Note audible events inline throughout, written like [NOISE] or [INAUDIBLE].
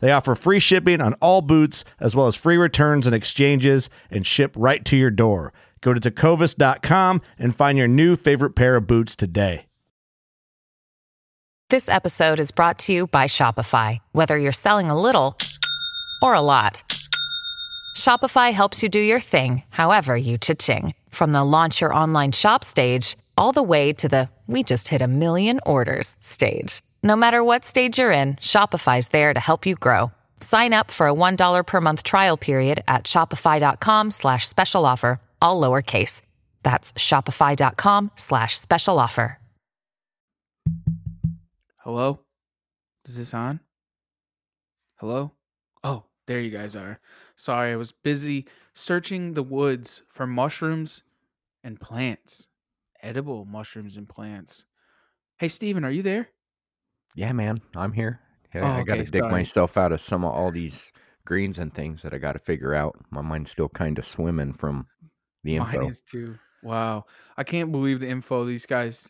They offer free shipping on all boots, as well as free returns and exchanges, and ship right to your door. Go to tecovas.com and find your new favorite pair of boots today. This episode is brought to you by Shopify. Whether you're selling a little or a lot, Shopify helps you do your thing, however you cha-ching. From the launch your online shop stage, all the way to the we just hit a million orders stage. No matter what stage you're in, Shopify's there to help you grow. Sign up for a $1 per month trial period at shopify.com slash special offer, all lowercase. That's shopify.com slash special offer. Hello? Is this on? Hello? Oh, there you guys are. Sorry, I was busy searching the woods for mushrooms and plants. Edible mushrooms and plants. Hey, Steven, are you there? Yeah, man, I'm here. Yeah, Oh, I got to okay, dig sorry. myself out of some of all these greens and things that I got to figure out. My mind's still kind of swimming from the info. Mine is too. Wow. I can't believe the info these guys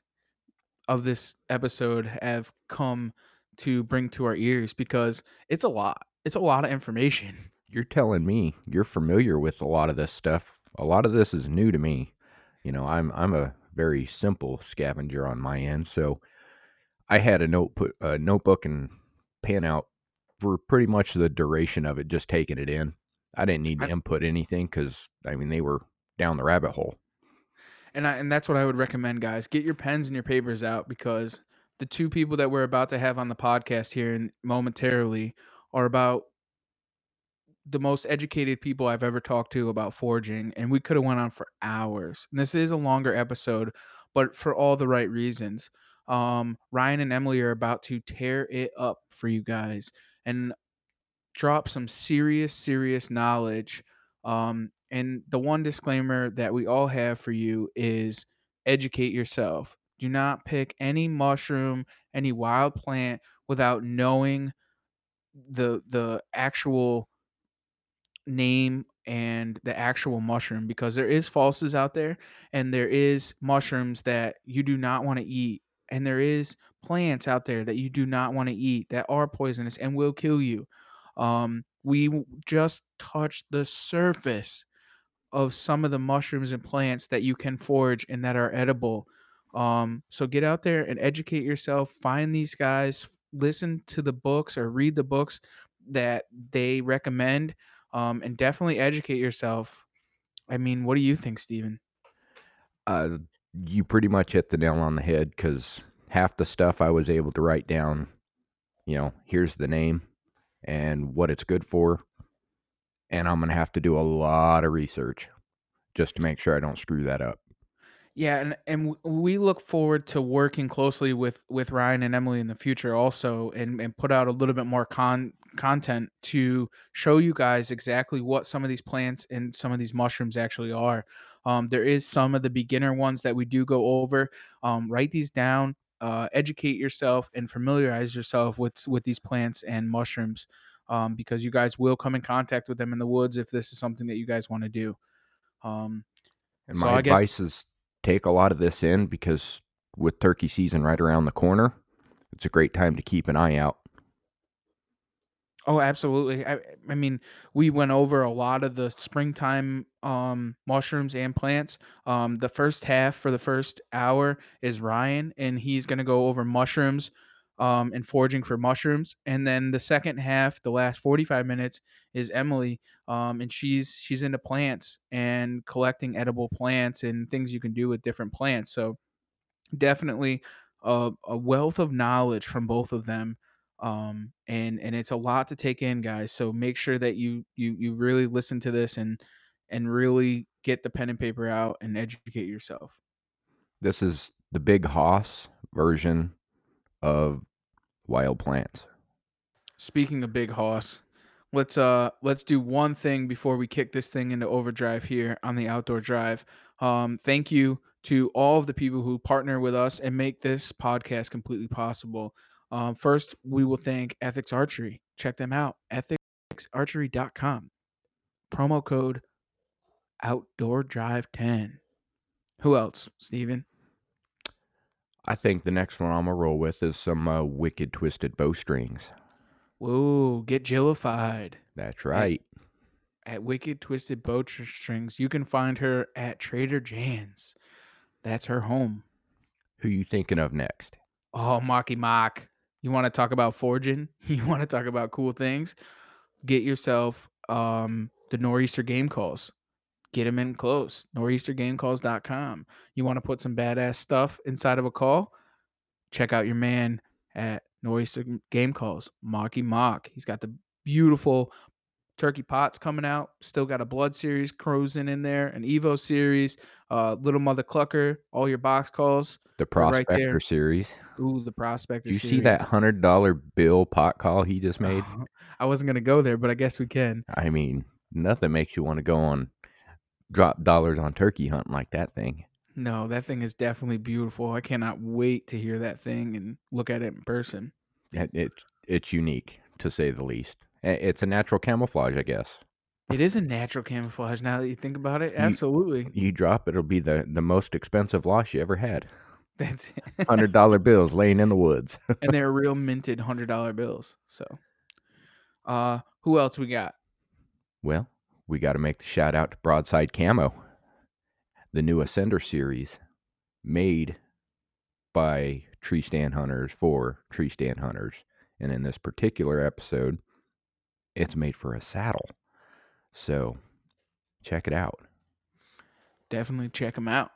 of this episode have come to bring to our ears because it's a lot. It's a lot of information. You're telling me you're familiar with a lot of this stuff. A lot of this is new to me. You know, I'm I'm a very simple scavenger on my end, so I had a note put a notebook and pen out for pretty much the duration of it, just taking it in. I didn't need to I- input anything because I mean they were down the rabbit hole. And I, and that's what I would recommend, guys. Get your pens and your papers out because the two people that we're about to have on the podcast here and momentarily are about the most educated people I've ever talked to about forging, and we could have went on for hours. And this is a longer episode, but for all the right reasons. Um, Ryan and Emily are about to tear it up for you guys and drop some serious, serious knowledge. Um, and the one disclaimer that we all have for you is educate yourself. Do not pick any mushroom, any wild plant without knowing the the actual name and the actual mushroom because there is falses out there and there is mushrooms that you do not want to eat and there is plants out there that you do not want to eat that are poisonous and will kill you um we just touched the surface of some of the mushrooms and plants that you can forage and that are edible um so get out there and educate yourself find these guys listen to the books or read the books that they recommend um, and definitely educate yourself. I mean, what do you think, Stephen? Uh, you pretty much hit the nail on the head because half the stuff I was able to write down, you know, here's the name and what it's good for. And I'm going to have to do a lot of research just to make sure I don't screw that up. Yeah, and and we look forward to working closely with with Ryan and Emily in the future also and and put out a little bit more con content to show you guys exactly what some of these plants and some of these mushrooms actually are. Um, there is some of the beginner ones that we do go over. Um, write these down, uh, educate yourself, and familiarize yourself with with these plants and mushrooms, um, because you guys will come in contact with them in the woods if this is something that you guys want to do. Um, And So my guess- advice is take a lot of this in because with turkey season right around the corner, it's a great time to keep an eye out. Oh, absolutely. I, I mean, we went over a lot of the springtime um, mushrooms and plants. Um, the first half for the first hour is Ryan, and he's going to go over mushrooms, um, and foraging for mushrooms. And then the second half, the last 45 minutes, is Emily. Um, and she's she's into plants and collecting edible plants and things you can do with different plants. So definitely a, a wealth of knowledge from both of them. Um, and and it's a lot to take in, guys. So make sure that you you you really listen to this and and really get the pen and paper out and educate yourself. This is the Big Hoss version of wild plants. Speaking of Big Hoss, let's uh let's do one thing before we kick this thing into overdrive here on the outdoor drive. Um, thank you to all of the people who partner with us and make this podcast completely possible. Um, first, we will thank Ethics Archery. Check them out, ethicsarchery.com. Promo code Outdoor Drive 10. Who else, Steven? I think the next one I'm gonna roll with is some uh, wicked twisted bowstrings. Whoa, get Jillified. That's right. At, at Wicked Twisted Bowstrings. You can find her at Trader Jan's. That's her home. Who you thinking of next? Oh, Mocky Mock. You want to talk about forging? [LAUGHS] You want to talk about cool things? Get yourself um, the Nor'easter game calls. Get them in close. Nor'eastergamecalls.com. You want to put some badass stuff inside of a call? Check out your man at Nor'easter Game Calls, Mocky Mock. He's got the beautiful turkey pots coming out. Still got a blood series cruising in there, an Evo series, uh, Little Mother Clucker, all your box calls. The They're right Prospector there. series. Ooh, the prospector. Do you see that hundred dollar bill pot call he just made? [LAUGHS] I wasn't gonna go there, but I guess we can. I mean, nothing makes you want to go on drop dollars on turkey hunting like that thing. No, that thing is definitely beautiful. I cannot wait to hear that thing and look at it in person. It, it's it's unique to say the least. It's a natural camouflage, I guess. It is a natural camouflage now that you think about it. Absolutely. You drop it, it'll be the the most expensive loss you ever had. [LAUGHS] That's it. Hundred dollar bills laying in the woods. [LAUGHS] and they're real minted hundred dollar bills. So uh who else we got? Well, we got to make the shout out to Broadside Camo, the new Ascender series, made by tree stand hunters for tree stand hunters. And in this particular episode, it's made for a saddle. So check it out. Definitely check them out.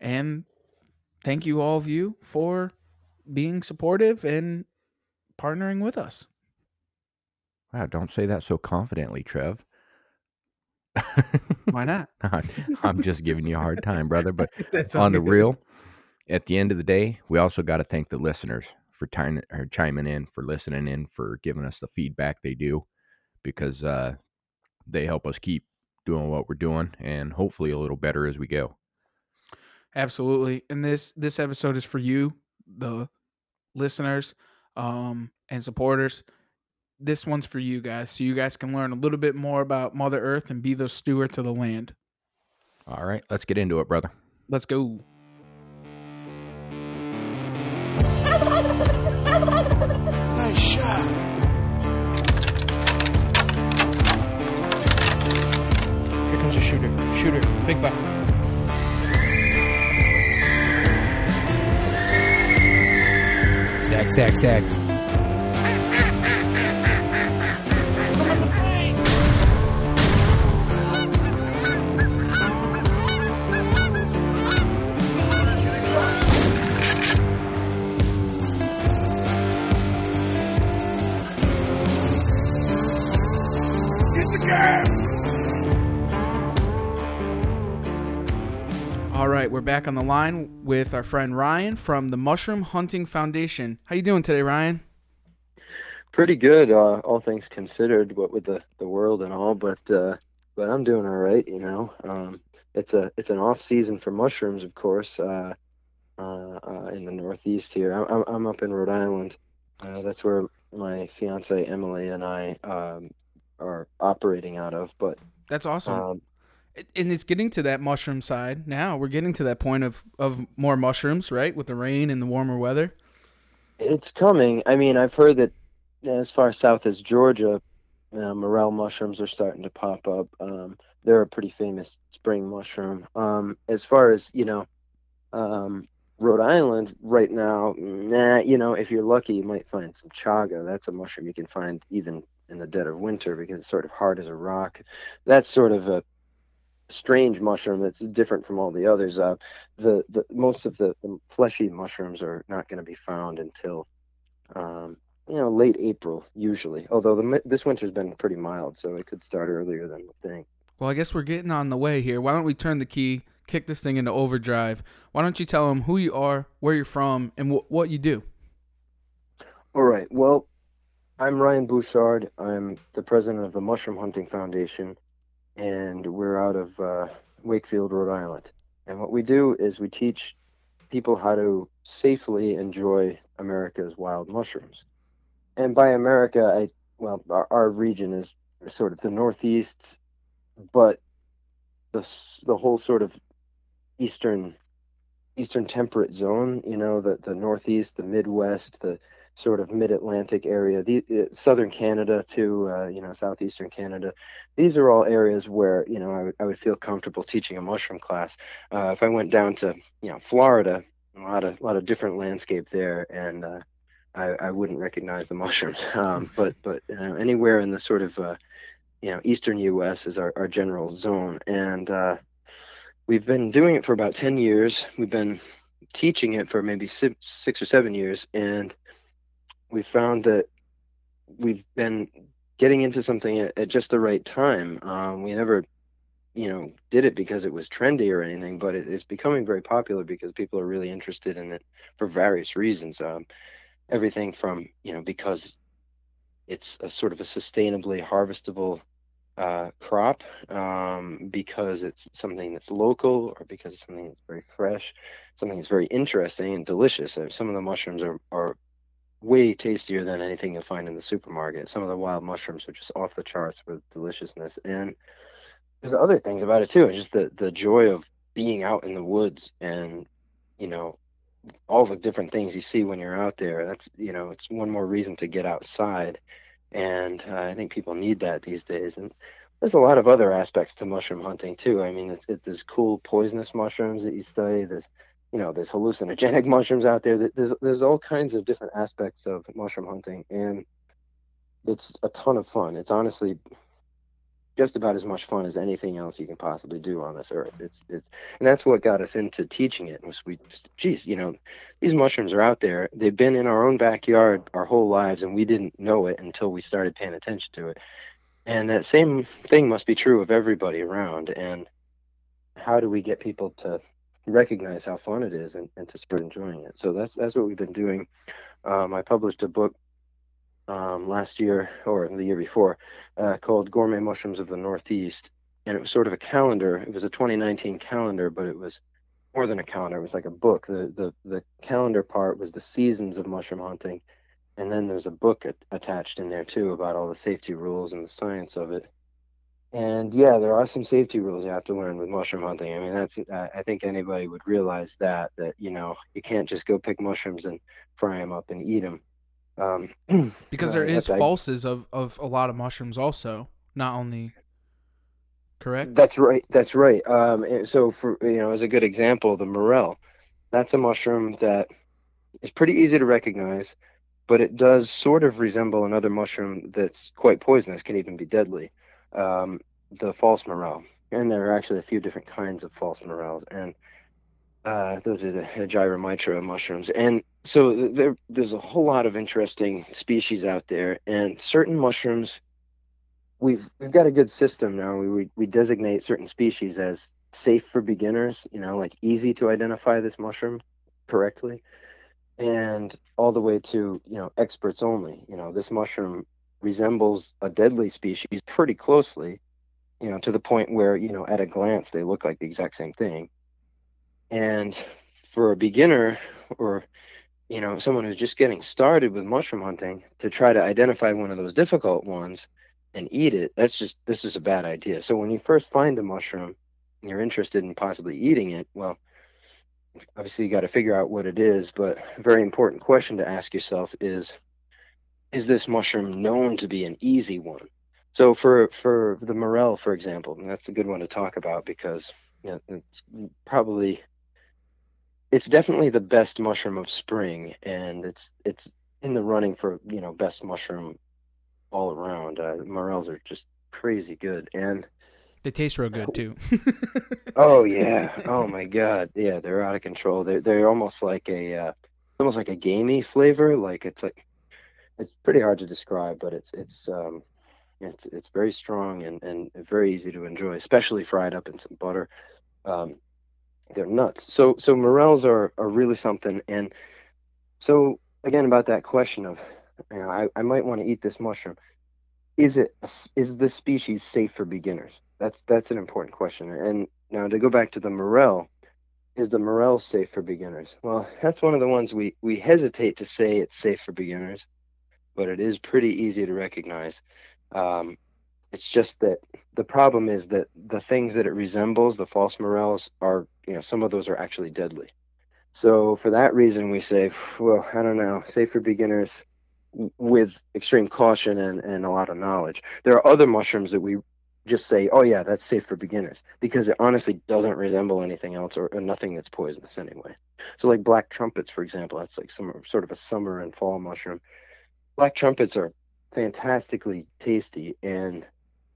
And thank you all of you for being supportive and partnering with us. Wow, don't say that so confidently, Trev. Why not? [LAUGHS] I'm just giving you a hard time, brother. But [LAUGHS] on the real, at the end of the day, we also got to thank the listeners for time, or chiming in, for listening in, for giving us the feedback they do, because uh, they help us keep doing what we're doing, and hopefully a little better as we go. Absolutely. And this this episode is for you, the listeners, um, and supporters. This one's for you guys, so you guys can learn a little bit more about Mother Earth and be the stewards of the land. All right, let's get into it, brother. Let's go. Shot. Here comes a shooter. Shooter. Big buck. Stack, stack, stack. All right, we're back on the line with our friend Ryan from the Mushroom Hunting Foundation. How you doing today, Ryan? pretty good, uh, all things considered, what with the, the world and all. But uh, but I'm doing all right, you know. Um, it's a it's an off season for mushrooms, of course, uh, uh, uh, in the Northeast here. I'm I'm, I'm up in Rhode Island. Uh, that's where my fiance Emily and I um, are operating out of. But That's awesome. um, and it's getting to that mushroom side now. We're getting to that point of of more mushrooms, right? With the rain and the warmer weather. It's coming. I mean, I've heard that as far south as Georgia, uh, morel mushrooms are starting to pop up. Um, they're a pretty famous spring mushroom. Um, as far as you know, um, Rhode Island right now, nah, you know, if you're lucky, you might find some chaga. That's a mushroom you can find even in the dead of winter because it's sort of hard as a rock. That's sort of a strange mushroom that's different from all the others. Uh, the, the most of the, the fleshy mushrooms are not going to be found until um, you know late April usually. Although the this winter's been pretty mild, so it could start earlier than we think. Well, I guess we're getting on the way here. Why don't we turn the key, kick this thing into overdrive? Why don't you tell them who you are, where you're from, and wh- what you do? All right. Well, I'm Ryan Bouchard. I'm the president of the Mushroom Hunting Foundation, and we're out of uh, Wakefield, Rhode Island. And what we do is we teach people how to safely enjoy America's wild mushrooms. And by America, I well, our, our region is sort of the Northeast, but the the whole sort of eastern eastern temperate zone. You know, the the Northeast, the Midwest, the sort of mid-Atlantic area, the uh, southern Canada to uh, you know southeastern Canada. These are all areas where you know I would I would feel comfortable teaching a mushroom class. Uh, if I went down to you know Florida, a lot of a lot of different landscape there, and uh, I, I wouldn't recognize the mushrooms. [LAUGHS] Um, but but you know, anywhere in the sort of uh, you know eastern U.S. is our, our general zone, and uh, we've been doing it for about ten years. We've been teaching it for maybe six, six or seven years, and we found that we've been getting into something at, at just the right time. Um, we never, you know, did it because it was trendy or anything, but it, it's becoming very popular because people are really interested in it for various reasons. Um, everything from, you know, because it's a sort of a sustainably harvestable uh, crop, um, because it's something that's local or because it's something that's very fresh, something that's very interesting and delicious. Some of the mushrooms are, are way tastier than anything you'll find in the supermarket. Some of the wild mushrooms are just off the charts with deliciousness. And there's other things about it too. It's just the the joy of being out in the woods and you know all the different things you see when you're out there. That's you know it's one more reason to get outside. And uh, I think people need that these days. And there's a lot of other aspects to mushroom hunting too. I mean, it's, it, there's cool poisonous mushrooms that you study. There's you know there's hallucinogenic [LAUGHS] mushrooms out there. There's there's all kinds of different aspects of mushroom hunting and it's a ton of fun. It's honestly just about as much fun as anything else you can possibly do on this earth. It's it's and that's what got us into teaching it was we geez you know these mushrooms are out there. They've been in our own backyard our whole lives and we didn't know it until we started paying attention to it. And that same thing must be true of everybody around. And how do we get people to recognize how fun it is and, and to start enjoying it. So that's that's what we've been doing. Um, I published a book um, last year or the year before uh, called Gourmet Mushrooms of the Northeast, and it was sort of a calendar. It was a 2019 calendar, but it was more than a calendar. It was like a book. The the the calendar part was the seasons of mushroom hunting, and then there's a book attached in there too about all the safety rules and the science of it. And yeah, there are some safety rules you have to learn with mushroom hunting. I mean, that's I think anybody would realize that that you know you can't just go pick mushrooms and fry them up and eat them. Um, [CLEARS THROAT] because there is falses of of a lot of mushrooms also, not only correct. That's right. That's right. Um, so for you know, as a good example, the morel, that's a mushroom that is pretty easy to recognize, but it does sort of resemble another mushroom that's quite poisonous, can even be deadly um, the false morel. And there are actually a few different kinds of false morels. And uh, those are the, gyromitra mushrooms. And so there, there's a whole lot of interesting species out there. And certain mushrooms, we've we've got a good system now. We, we, we designate certain species as safe for beginners, you know, like easy to identify this mushroom correctly and all the way to you know experts only you know this mushroom resembles a deadly species pretty closely, you know, to the point where, you know, at a glance they look like the exact same thing. And for a beginner or, you know, someone who's just getting started with mushroom hunting to try to identify one of those difficult ones and eat it, that's just, this is a bad idea. So when you first find a mushroom and you're interested in possibly eating it, well, obviously you got to figure out what it is. But a very important question to ask yourself is, is this mushroom known to be an easy one? So for for the morel, for example, and that's a good one to talk about because you know, it's probably it's definitely the best mushroom of spring, and it's it's in the running for you know best mushroom all around. Uh, morels are just crazy good, and They taste real good too. [LAUGHS] oh yeah, oh my god, yeah, they're out of control. They're they're almost like a uh, almost like a gamey flavor. Like it's like it's pretty hard to describe, but it's it's um it's it's very strong and and very easy to enjoy, especially fried up in some butter. Um, they're nuts. So so morels are are really something. And so again about that question of you know I, I might want to eat this mushroom. Is it is this species safe for beginners? That's that's an important question. And now to go back to the morel, is the morel safe for beginners? Well, that's one of the ones we we hesitate to say it's safe for beginners, but it is pretty easy to recognize. Um, it's just that the problem is that the things that it resembles, the false morels, are you know some of those are actually deadly. So for that reason, we say, well, I don't know, safe for beginners with extreme caution and, and a lot of knowledge. There are other mushrooms that we just say, oh yeah, that's safe for beginners because it honestly doesn't resemble anything else or, or nothing that's poisonous anyway. So like black trumpets, for example, that's like some sort of a summer and fall mushroom. Black trumpets are fantastically tasty and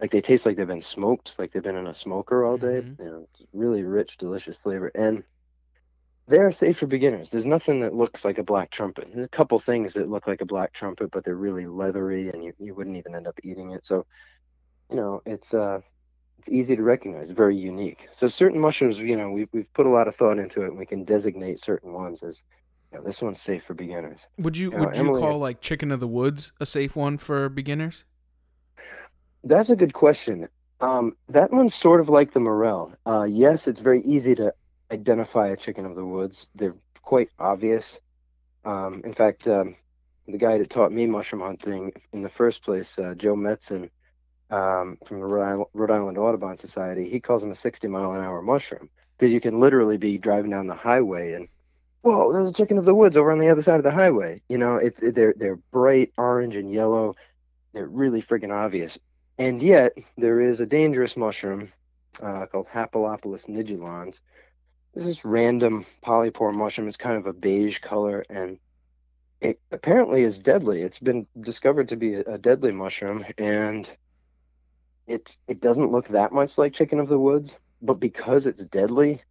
like they taste like they've been smoked, like they've been in a smoker all day. Mhm. You know, it's really rich, delicious flavor, and they're safe for beginners. There's nothing that looks like a black trumpet. There's a couple things that look like a black trumpet, but they're really leathery, and you, you wouldn't even end up eating it. So, you know, it's uh, it's easy to recognize, very unique. So certain mushrooms, you know, we've we've put a lot of thought into it, and we can designate certain ones as, you know, this one's safe for beginners. would you Yeah, would you Emily- call like chicken of the woods a safe one for beginners? That's a good question. Um, that one's sort of like the morel. Uh, yes, it's very easy to identify a chicken of the woods. They're quite obvious. Um, in fact, um, the guy that taught me mushroom hunting in the first place, uh, Joe Metzen, um, from the Rhode Island, Rhode Island Audubon Society, he calls them a 60 mile an hour mushroom because you can literally be driving down the highway and whoa, there's a chicken of the woods over on the other side of the highway. You know, it's they're they're bright orange and yellow. They're really freaking obvious. And yet, there is a dangerous mushroom uh, called Hapalopilus nidulans. This is random polypore mushroom. It's kind of a beige color, and it apparently is deadly. It's been discovered to be a, a deadly mushroom, and it's it doesn't look that much like chicken of the woods, but because it's deadly,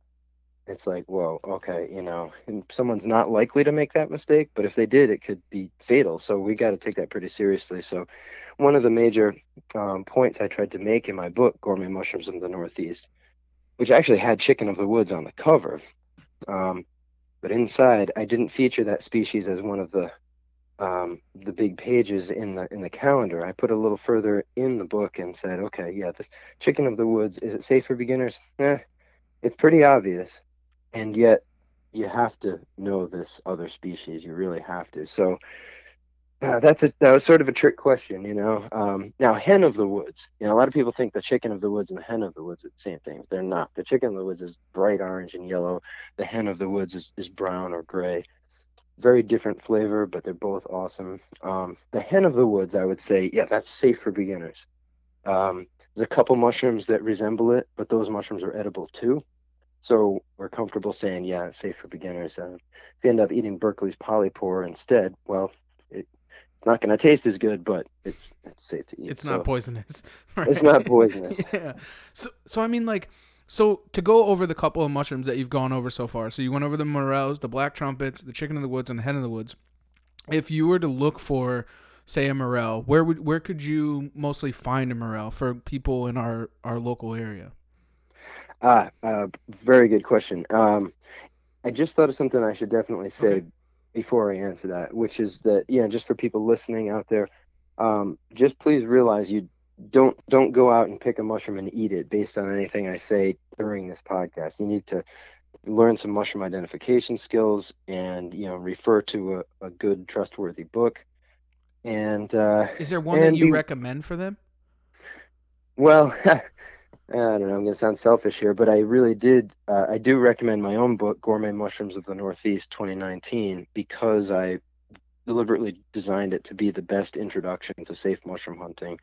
it's like whoa, okay, you know, someone's not likely to make that mistake, but if they did, it could be fatal. So we got to take that pretty seriously. So one of the major um, points I tried to make in my book, Gourmet Mushrooms of the Northeast, which actually had chicken of the woods on the cover. Um, but inside, I didn't feature that species as one of the um, the big pages in the in the calendar. I put a little further in the book and said, okay, yeah, this chicken of the woods is it safe for beginners? Eh, it's pretty obvious, and yet you have to know this other species. You really have to. So uh, that's a that was sort of a trick question, you know. Um, now, hen of the woods. You know, a lot of people think the chicken of the woods and the hen of the woods are the same thing. They're not. The chicken of the woods is bright orange and yellow. The hen of the woods is, is brown or gray. Very different flavor, but they're both awesome. Um, the hen of the woods, I would say, yeah, that's safe for beginners. Um, there's a couple mushrooms that resemble it, but those mushrooms are edible too. So we're comfortable saying, yeah, it's safe for beginners. Uh, if you end up eating Berkeley's polypore instead, well, it, it's not going to taste as good, but it's it's safe to eat. It's So not poisonous. [LAUGHS] It's not poisonous. [LAUGHS] yeah. So so I mean like so to go over the couple of mushrooms that you've gone over so far. So you went over the morels, the black trumpets, the chicken of the woods, and the hen of the woods. If you were to look for say a morel, where would where could you mostly find a morel for people in our our local area? Ah, uh, very good question. Um, I just thought of something I should definitely say Okay. before I answer that, which is that you know, just for people listening out there, um, just please realize you don't don't go out and pick a mushroom and eat it based on anything I say during this podcast. You need to learn some mushroom identification skills and you know refer to a, a good trustworthy book. And uh, Is there one that you be- recommend for them? Well, [LAUGHS] I don't know. I'm going to sound selfish here, but I really did. Uh, I do recommend my own book, Gourmet Mushrooms of the Northeast 2019, because I deliberately designed it to be the best introduction to safe mushroom hunting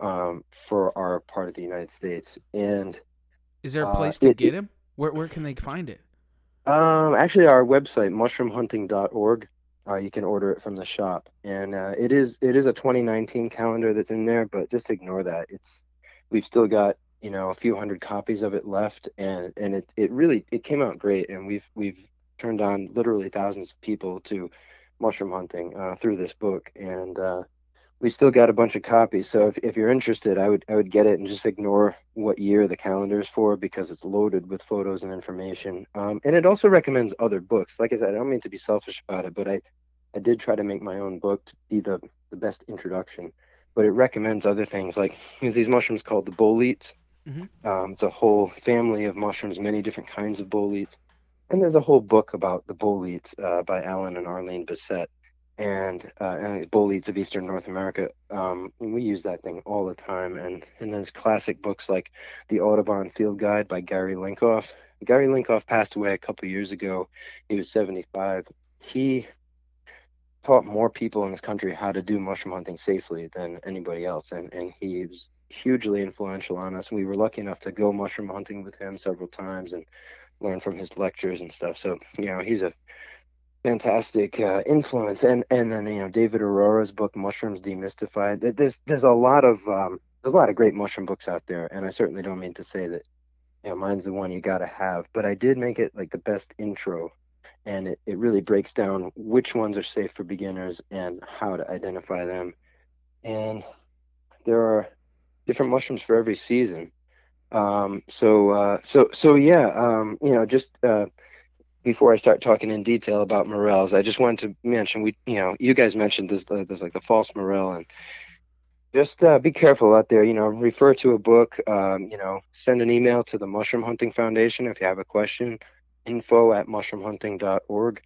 um, for our part of the United States. And Is there a Uh, place to it- get it- him? Where where can they find it? Um, actually, our website mushroomhunting.org. Uh, you can order it from the shop, and uh, it is it is a 2019 calendar that's in there, but just ignore that. It's we've still got you know a few hundred copies of it left, and and it it really it came out great, and we've we've turned on literally thousands of people to mushroom hunting uh, through this book, and uh, we still got a bunch of copies. So if, if you're interested, I would I would get it and just ignore what year the calendar is for because it's loaded with photos and information. Um, and it also recommends other books. Like I said, I don't mean to be selfish about it, but I I did try to make my own book to be the the best introduction. But it recommends other things like these mushrooms called the boletes. Mm-hmm. Um, it's a whole family of mushrooms, many different kinds of boletes. And there's a whole book about the boletes uh, by Alan and Arlene Bessette and, uh, and boletes of Eastern North America. Um, we use that thing all the time. And, and there's classic books like The Audubon Field Guide by Gary Lincoff. Gary Lincoff passed away a couple years ago. He was 75. He taught more people in this country how to do mushroom hunting safely than anybody else. And, and he was hugely influential on us. We were lucky enough to go mushroom hunting with him several times and learn from his lectures and stuff. So, you know, he's a fantastic uh, influence. And and then you know David Arora's book Mushrooms Demystified. There's there's a lot of um, there's a lot of great mushroom books out there, and I certainly don't mean to say that you know mine's the one you got to have, but I did make it like the best intro. And it, it really breaks down which ones are safe for beginners and how to identify them. And there are different mushrooms for every season. Um, so uh, so so yeah, um, you know, just uh, before I start talking in detail about morels, I just wanted to mention we, you know, you guys mentioned this. Uh, there's like the false morel, and just uh, be careful out there. You know, refer to a book. Um, you know, send an email to the Mushroom Hunting Foundation if you have a question. Info at mushroomhunting.org.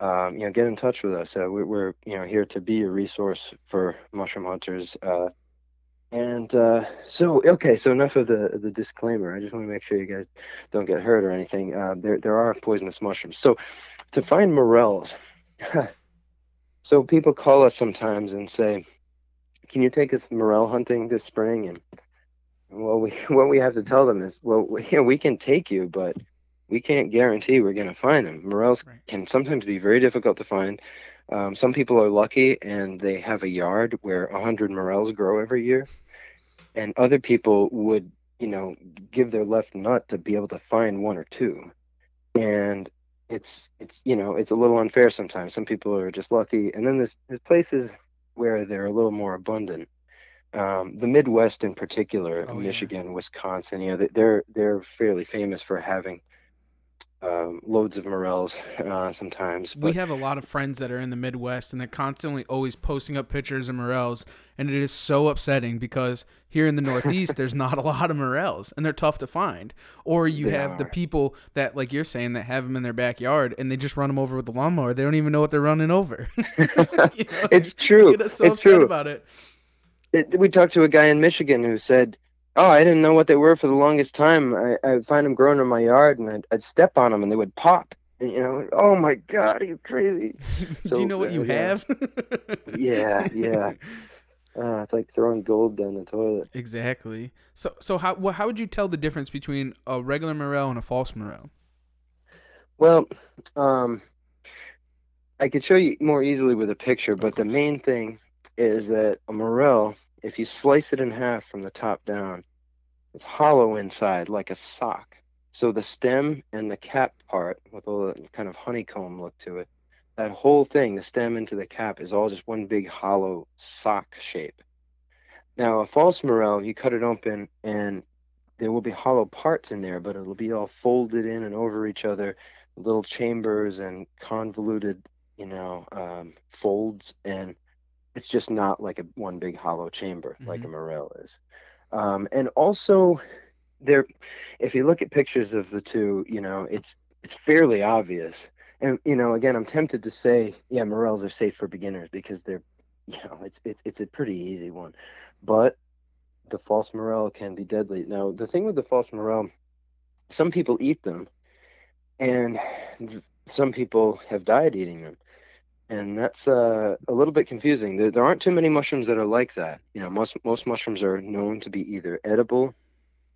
Um, you know, get in touch with us. Uh, we, are you know here to be a resource for mushroom hunters. Uh, and uh, so, okay, so enough of the the disclaimer. I just want to make sure you guys don't get hurt or anything. Uh, there there are poisonous mushrooms. So, to find morels, [LAUGHS] so people call us sometimes and say, "Can you take us morel hunting this spring?" And well, we [LAUGHS] what we have to tell them is, well, we, you know, we can take you, but we can't guarantee we're going to find them. Morels right. can sometimes be very difficult to find. Um, some people are lucky and they have a yard where 100 morels grow every year. And other people would, you know, give their left nut to be able to find one or two. And it's, it's you know, it's a little unfair sometimes. Some people are just lucky. And then there's, there's places where they're a little more abundant. Um, the Midwest in particular, oh, Michigan, yeah. Wisconsin, you know, they're, they're fairly famous for having um, loads of morels uh, sometimes. But... We have a lot of friends that are in the Midwest, and they're constantly always posting up pictures of morels, and it is so upsetting because here in the Northeast, there's not a lot of morels, and they're tough to find. Or you they have are. the people that, like you're saying, that have them in their backyard, and they just run them over with the lawnmower. They don't even know what they're running over. [LAUGHS] you [LAUGHS] know? It's true. so it's true about it. it. We talked to a guy in Michigan who said Oh, I didn't know what they were for the longest time. I, I'd find them growing in my yard, and I'd, I'd step on them, and they would pop. And, you know, oh my God, are you crazy? [LAUGHS] So, Do you know what you uh, have? yeah, yeah. [LAUGHS] Uh, it's like throwing gold down the toilet. Exactly. So, so how well, how would you tell the difference between a regular morel and a false morel? Well, um, I could show you more easily with a picture, but the main thing is that a morel, if you slice it in half from the top down, it's hollow inside like a sock. So the stem and the cap part with all the kind of honeycomb look to it, that whole thing, the stem into the cap, is all just one big hollow sock shape. Now, a false morel, you cut it open and there will be hollow parts in there, but it'll be all folded in and over each other, little chambers and convoluted, you know, um, folds. And it's just not like a one big hollow chamber mm-hmm. like a morel is. Um, and also, there, if you look at pictures of the two, you know, it's it's fairly obvious. And you know, again, I'm tempted to say, yeah, morels are safe for beginners because they're, you know, it's it's it's a pretty easy one, but the false morel can be deadly. Now, the thing with the false morel, some people eat them, and some people have died eating them and that's uh, a little bit confusing. There, there, aren't too many mushrooms that are like that. You know, most most mushrooms are known to be either edible,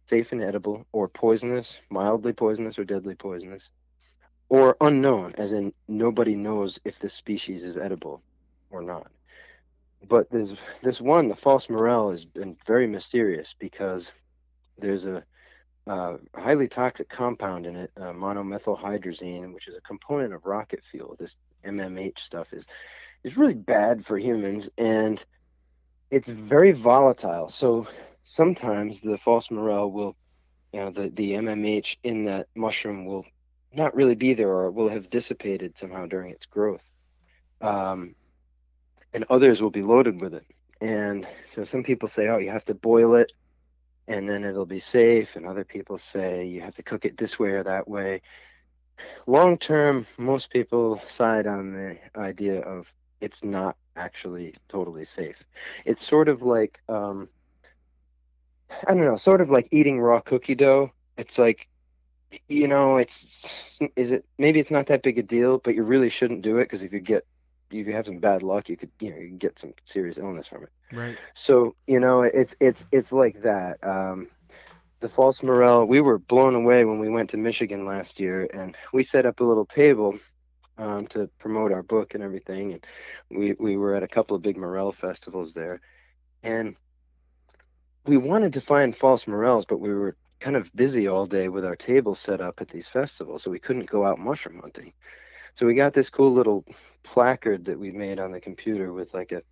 safe and edible, or poisonous, mildly poisonous, or deadly poisonous. or unknown, as in nobody knows if this species is edible or not. But there's this one, the false morel, has been very mysterious because there's a uh, highly toxic compound in it, uh, monomethylhydrazine, which is a component of rocket fuel. This MMH stuff is is really bad for humans, and it's very volatile. So sometimes the false morel will, you know, the the MMH in that mushroom will not really be there or it will have dissipated somehow during its growth. Um, and others will be loaded with it. And so some people say, oh, you have to boil it and then it'll be safe. And other people say you have to cook it this way or that way. Long term, most people side on the idea of it's not actually totally safe. It's sort of like, um, I don't know, sort of like eating raw cookie dough. It's like you know, it's is it maybe it's not that big a deal, but you really shouldn't do it because if you get if you have some bad luck, you could you know you can get some serious illness from it. Right. So you know, it's it's it's like that. Um, the false morel, we were blown away when we went to Michigan last year, and we set up a little table um, to promote our book and everything, and we we were at a couple of big morel festivals there, and we wanted to find false morels, but we were kind of busy all day with our table set up at these festivals, so we couldn't go out mushroom hunting. So we got this cool little placard that we made on the computer with like a,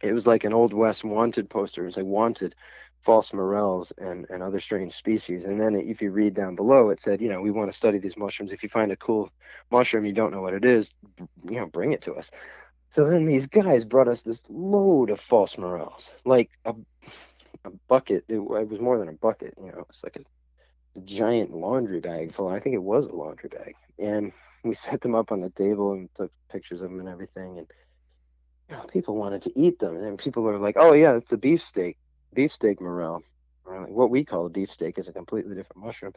it was like an old west wanted poster. It was like wanted false morels and, and other strange species. And then if you read down below, it said, you know, we want to study these mushrooms. If you find a cool mushroom, you don't know what it is, you know, bring it to us. So then these guys brought us this load of false morels, like a a bucket. It, it, was more than a bucket. You know, it's like a, a, giant laundry bag full. I think it was a laundry bag, and we [LAUGHS] set them up on the table and took pictures of them and everything. And you know, people wanted to eat them, and people were like, "Oh yeah, it's a beefsteak, beefsteak morel." What we call a beefsteak is a completely different mushroom.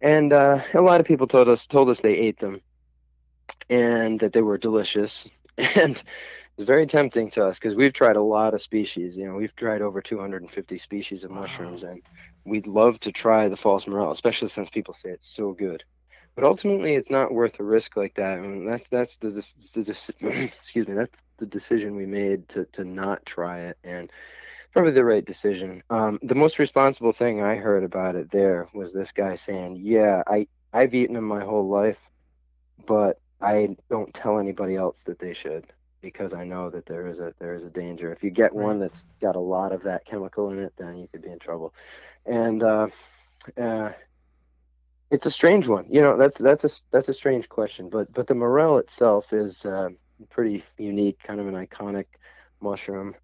And uh, a lot of people told us told us they ate them, and that they were delicious. [LAUGHS] And it's very tempting to us because we've tried a lot of species. You know, we've tried over 250 species of mushrooms, and we'd love to try the false morel, especially since people say it's so good. But ultimately, it's not worth a risk like that. I mean, that's that's the, the, the [CLEARS THROAT] excuse me, that's the decision we made to to not try it, and probably the right decision. Um, the most responsible thing I heard about it there was this guy saying, "Yeah, I I've eaten them my whole life, but I don't tell anybody else that they should." because I know that there is a there is a danger. If you get one that's got a lot of that chemical in it, then you could be in trouble. And uh, uh, it's a strange one. You know, that's that's a that's a strange question. But but the morel itself is uh, pretty unique, kind of an iconic mushroom.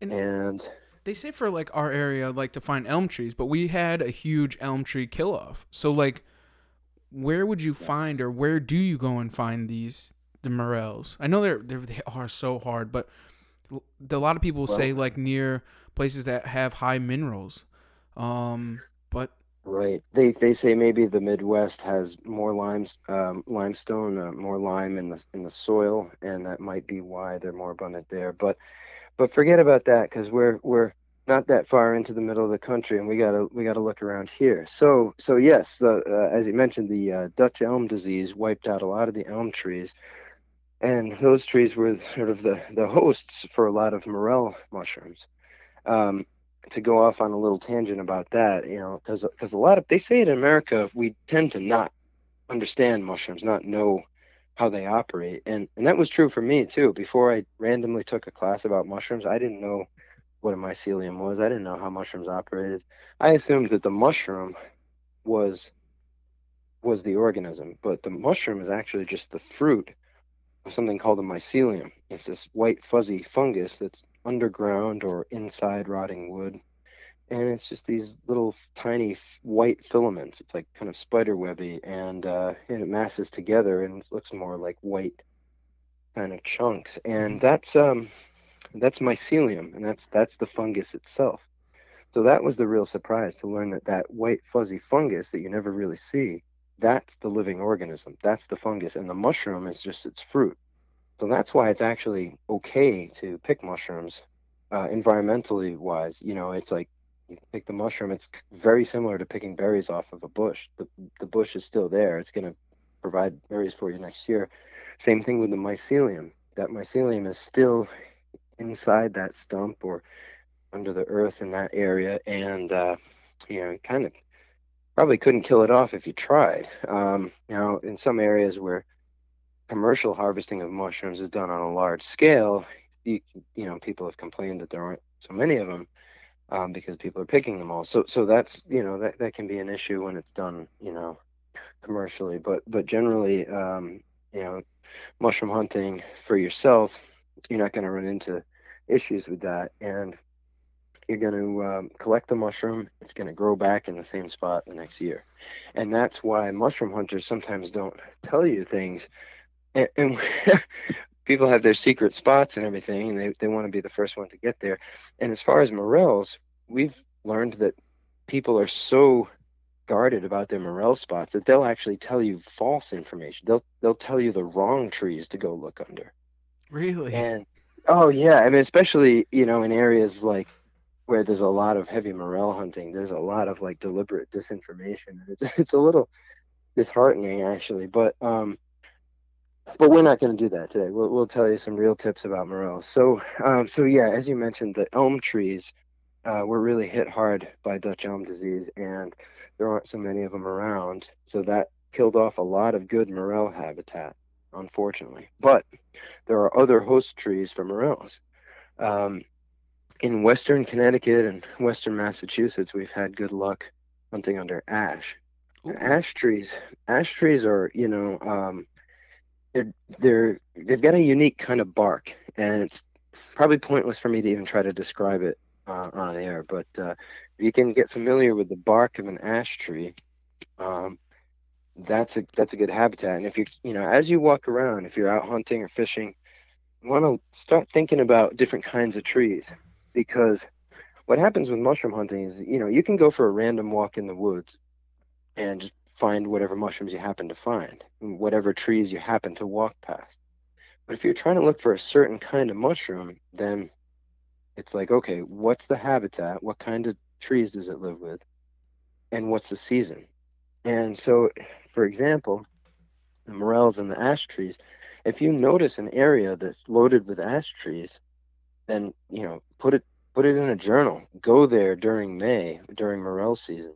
And, and they say for like our area, like to find elm trees, but we had a huge elm tree kill off. So like, where would you yes. find, or where do you go and find these the morels. I know they're, they're they are so hard, but a lot of people well, say like near places that have high minerals. Um, but right, they they say maybe the Midwest has more limes, um, limestone, uh, more lime in the in the soil, and that might be why they're more abundant there. But but forget about that because we're we're not that far into the middle of the country, and we gotta we gotta look around here. So so yes, the, uh, as you mentioned, the uh, Dutch elm disease wiped out a lot of the elm trees and those trees were sort of the, the hosts for a lot of morel mushrooms. Um, to go off on a little tangent about that, you know, because because a lot of they say in America we tend to not understand mushrooms, not know how they operate, and and that was true for me too. Before I randomly took a class about mushrooms, I didn't know what a mycelium was. I didn't know how mushrooms operated. I assumed that the mushroom was was the organism, but the mushroom is actually just the fruit of something called a mycelium. It's this white fuzzy fungus that's underground or inside rotting wood. And it's just these little tiny white filaments. It's like kind of spider webby, and, uh, and it masses together and it looks more like white kind of chunks. And mm-hmm. that's um, that's mycelium, and that's that's the fungus itself. So that was the real surprise to learn that that white fuzzy fungus that you never really see that's the living organism. That's the fungus. And the mushroom is just its fruit. So that's why it's actually okay to pick mushrooms uh, environmentally wise. You know, it's like you pick the mushroom, it's very similar to picking berries off of a bush. The, the bush is still there. It's going to provide berries for you next year. Same thing with the mycelium. That mycelium is still inside that stump or under the earth in that area, and uh, you know, kind of probably couldn't kill it off if you tried. Um, now, in some areas where commercial harvesting of mushrooms is done on a large scale, you, you know, people have complained that there aren't so many of them um, because people are picking them all. So, so that's you know that that can be an issue when it's done, you know, commercially. But but generally, um, you know, mushroom hunting for yourself, you're not going to run into issues with that, and you're going to um, collect the mushroom. It's going to grow back in the same spot the next year, and that's why mushroom hunters sometimes don't tell you things. And, [LAUGHS] and people have their secret spots and everything, and they, they want to be the first one to get there. And as far as morels, we've learned that people are so guarded about their morel spots that they'll actually tell you false information. They'll they'll tell you the wrong trees to go look under. Really? And oh yeah, I mean especially you know in areas like where there's a lot of heavy morel hunting, there's a lot of like deliberate disinformation. It's [LAUGHS] it's a little disheartening actually, but um, but we're not going to do that today. We'll we'll tell you some real tips about morels. So um, so yeah, as you mentioned, the elm trees uh, were really hit hard by Dutch elm disease, and there aren't so many of them around. So that killed off a lot of good morel habitat, unfortunately. But there are other host trees for morels. Um, in western Connecticut and western Massachusetts, we've had good luck hunting under ash. Ash trees, ash trees are, you know, um, they're they're they've got a unique kind of bark, and it's probably pointless for me to even try to describe it uh, on air. But uh, you can get familiar with the bark of an ash tree. Um, that's a that's a good habitat. And if you you know as you walk around, if you're out hunting or fishing, you want to start thinking about different kinds of trees because what happens with mushroom hunting is you know you can go for a random walk in the woods and just find whatever mushrooms you happen to find whatever trees you happen to walk past. But if you're trying to look for a certain kind of mushroom then it's like okay what's the habitat? What kind of trees does it live with? And what's the season? And so for example the morels and the ash trees if you notice an area that's loaded with ash trees then you know put it put it in a journal. Go there during may during morel season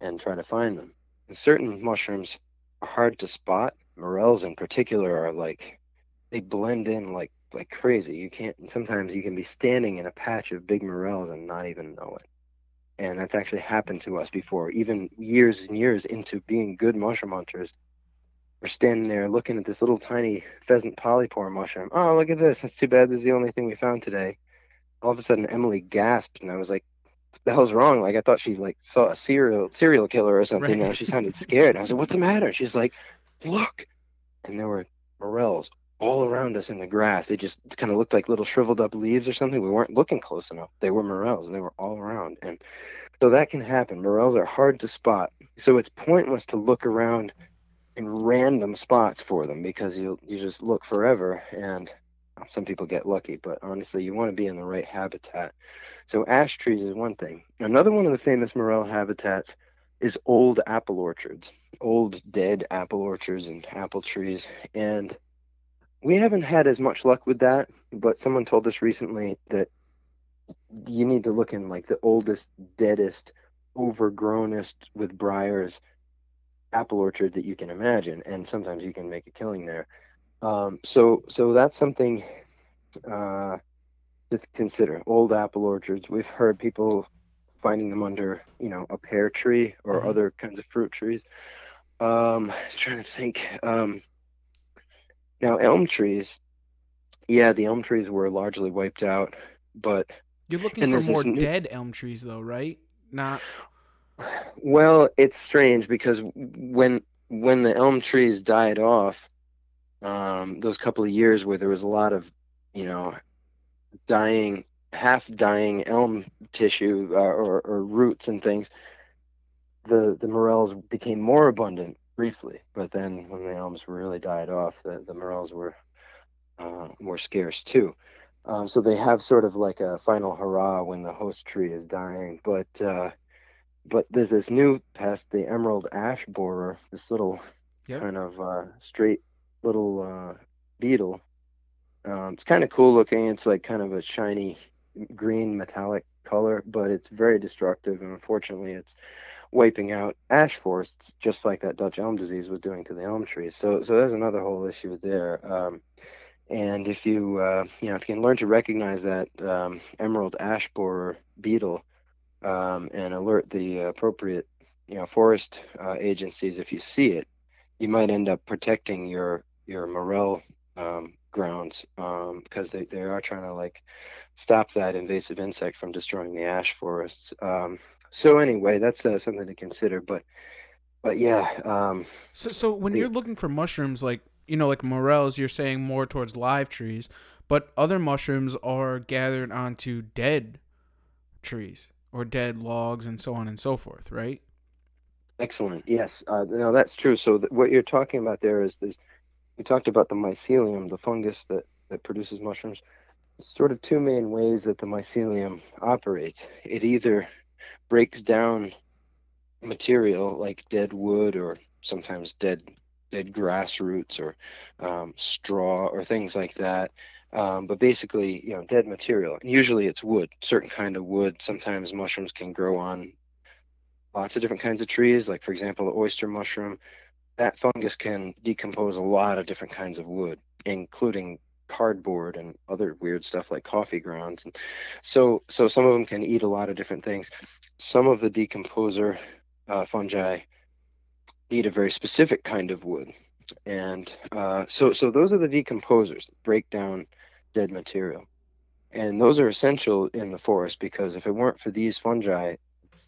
and try to find them certain mushrooms are hard to spot morels in particular are like they blend in like like crazy you can't sometimes you can be standing in a patch of big morels and not even know it and that's actually happened to us before even years and years into being good mushroom hunters we're standing there looking at this little tiny pheasant polypore mushroom. Oh, look at this. That's too bad. This is the only thing we found today. All of a sudden, Emily gasped, and I was like, "The hell's wrong?" Like I thought she like saw a serial serial killer or something. Right. Now she sounded scared. I was like, "What's the matter?" She's like, "Look," and there were morels all around us in the grass. They just kind of looked like little shriveled up leaves or something. We weren't looking close enough. They were morels, and they were all around. And so that can happen. Morels are hard to spot. So it's pointless to look around in random spots for them because you you just look forever and some people get lucky but honestly you want to be in the right habitat. So ash trees is one thing. Another one of the famous morel habitats is old apple orchards old dead apple orchards and apple trees. And we haven't had as much luck with that but someone told us recently that you need to look in like the oldest deadest overgrownest with briars apple orchard that you can imagine, and sometimes you can make a killing there. Um, so, so that's something uh, to consider. Old apple orchards. We've heard people finding them under, you know, a pear tree or Mhm. other kinds of fruit trees. Um, trying to think. Um, now, elm trees. Yeah, the elm trees were largely wiped out, but You're looking for more new- dead elm trees, though, right? Not. Well, it's strange because when when the elm trees died off, um, those couple of years where there was a lot of, you know, dying, half dying elm tissue uh, or, or roots and things, the the morels became more abundant briefly. But then when the elms really died off, the the morels were uh, more scarce too. Um, so they have sort of like a final hurrah when the host tree is dying, but. Uh, but there's this new pest, the emerald ash borer, this little Yep. kind of uh, straight little uh, beetle. Um, it's kind of cool looking. It's like kind of a shiny green metallic color, but it's very destructive, and unfortunately, it's wiping out ash forests just like that Dutch elm disease was doing to the elm trees. So, so there's another whole issue there. Um, and if you, uh, you know, if you can learn to recognize that um, emerald ash borer beetle um, and alert the appropriate, you know, forest uh, agencies if you see it, you might end up protecting your your morel um, grounds because they, they are trying to like stop that invasive insect from destroying the ash forests. Um, so anyway, that's uh, something to consider. But but yeah, um, So, so when you're looking for mushrooms, like you know, like morels, you're saying more towards live trees, but other mushrooms are gathered onto dead trees or dead logs and so on and so forth, right? excellent. Yes, uh, no, that's true. So th- what you're talking about there is this. You talked about the mycelium, the fungus that that produces mushrooms. Sort of two main ways that the mycelium operates. It either breaks down material like dead wood or sometimes dead dead grass roots or um, straw or things like that. Um, but basically, you know, dead material. And usually it's wood, certain kind of wood. Sometimes mushrooms can grow on lots of different kinds of trees. Like for example, the oyster mushroom. That fungus can decompose a lot of different kinds of wood, including cardboard and other weird stuff like coffee grounds. And so, so some of them can eat a lot of different things. Some of the decomposer uh, fungi eat a very specific kind of wood, and uh, so so those are the decomposers break down dead material, and those are essential in the forest because if it weren't for these fungi,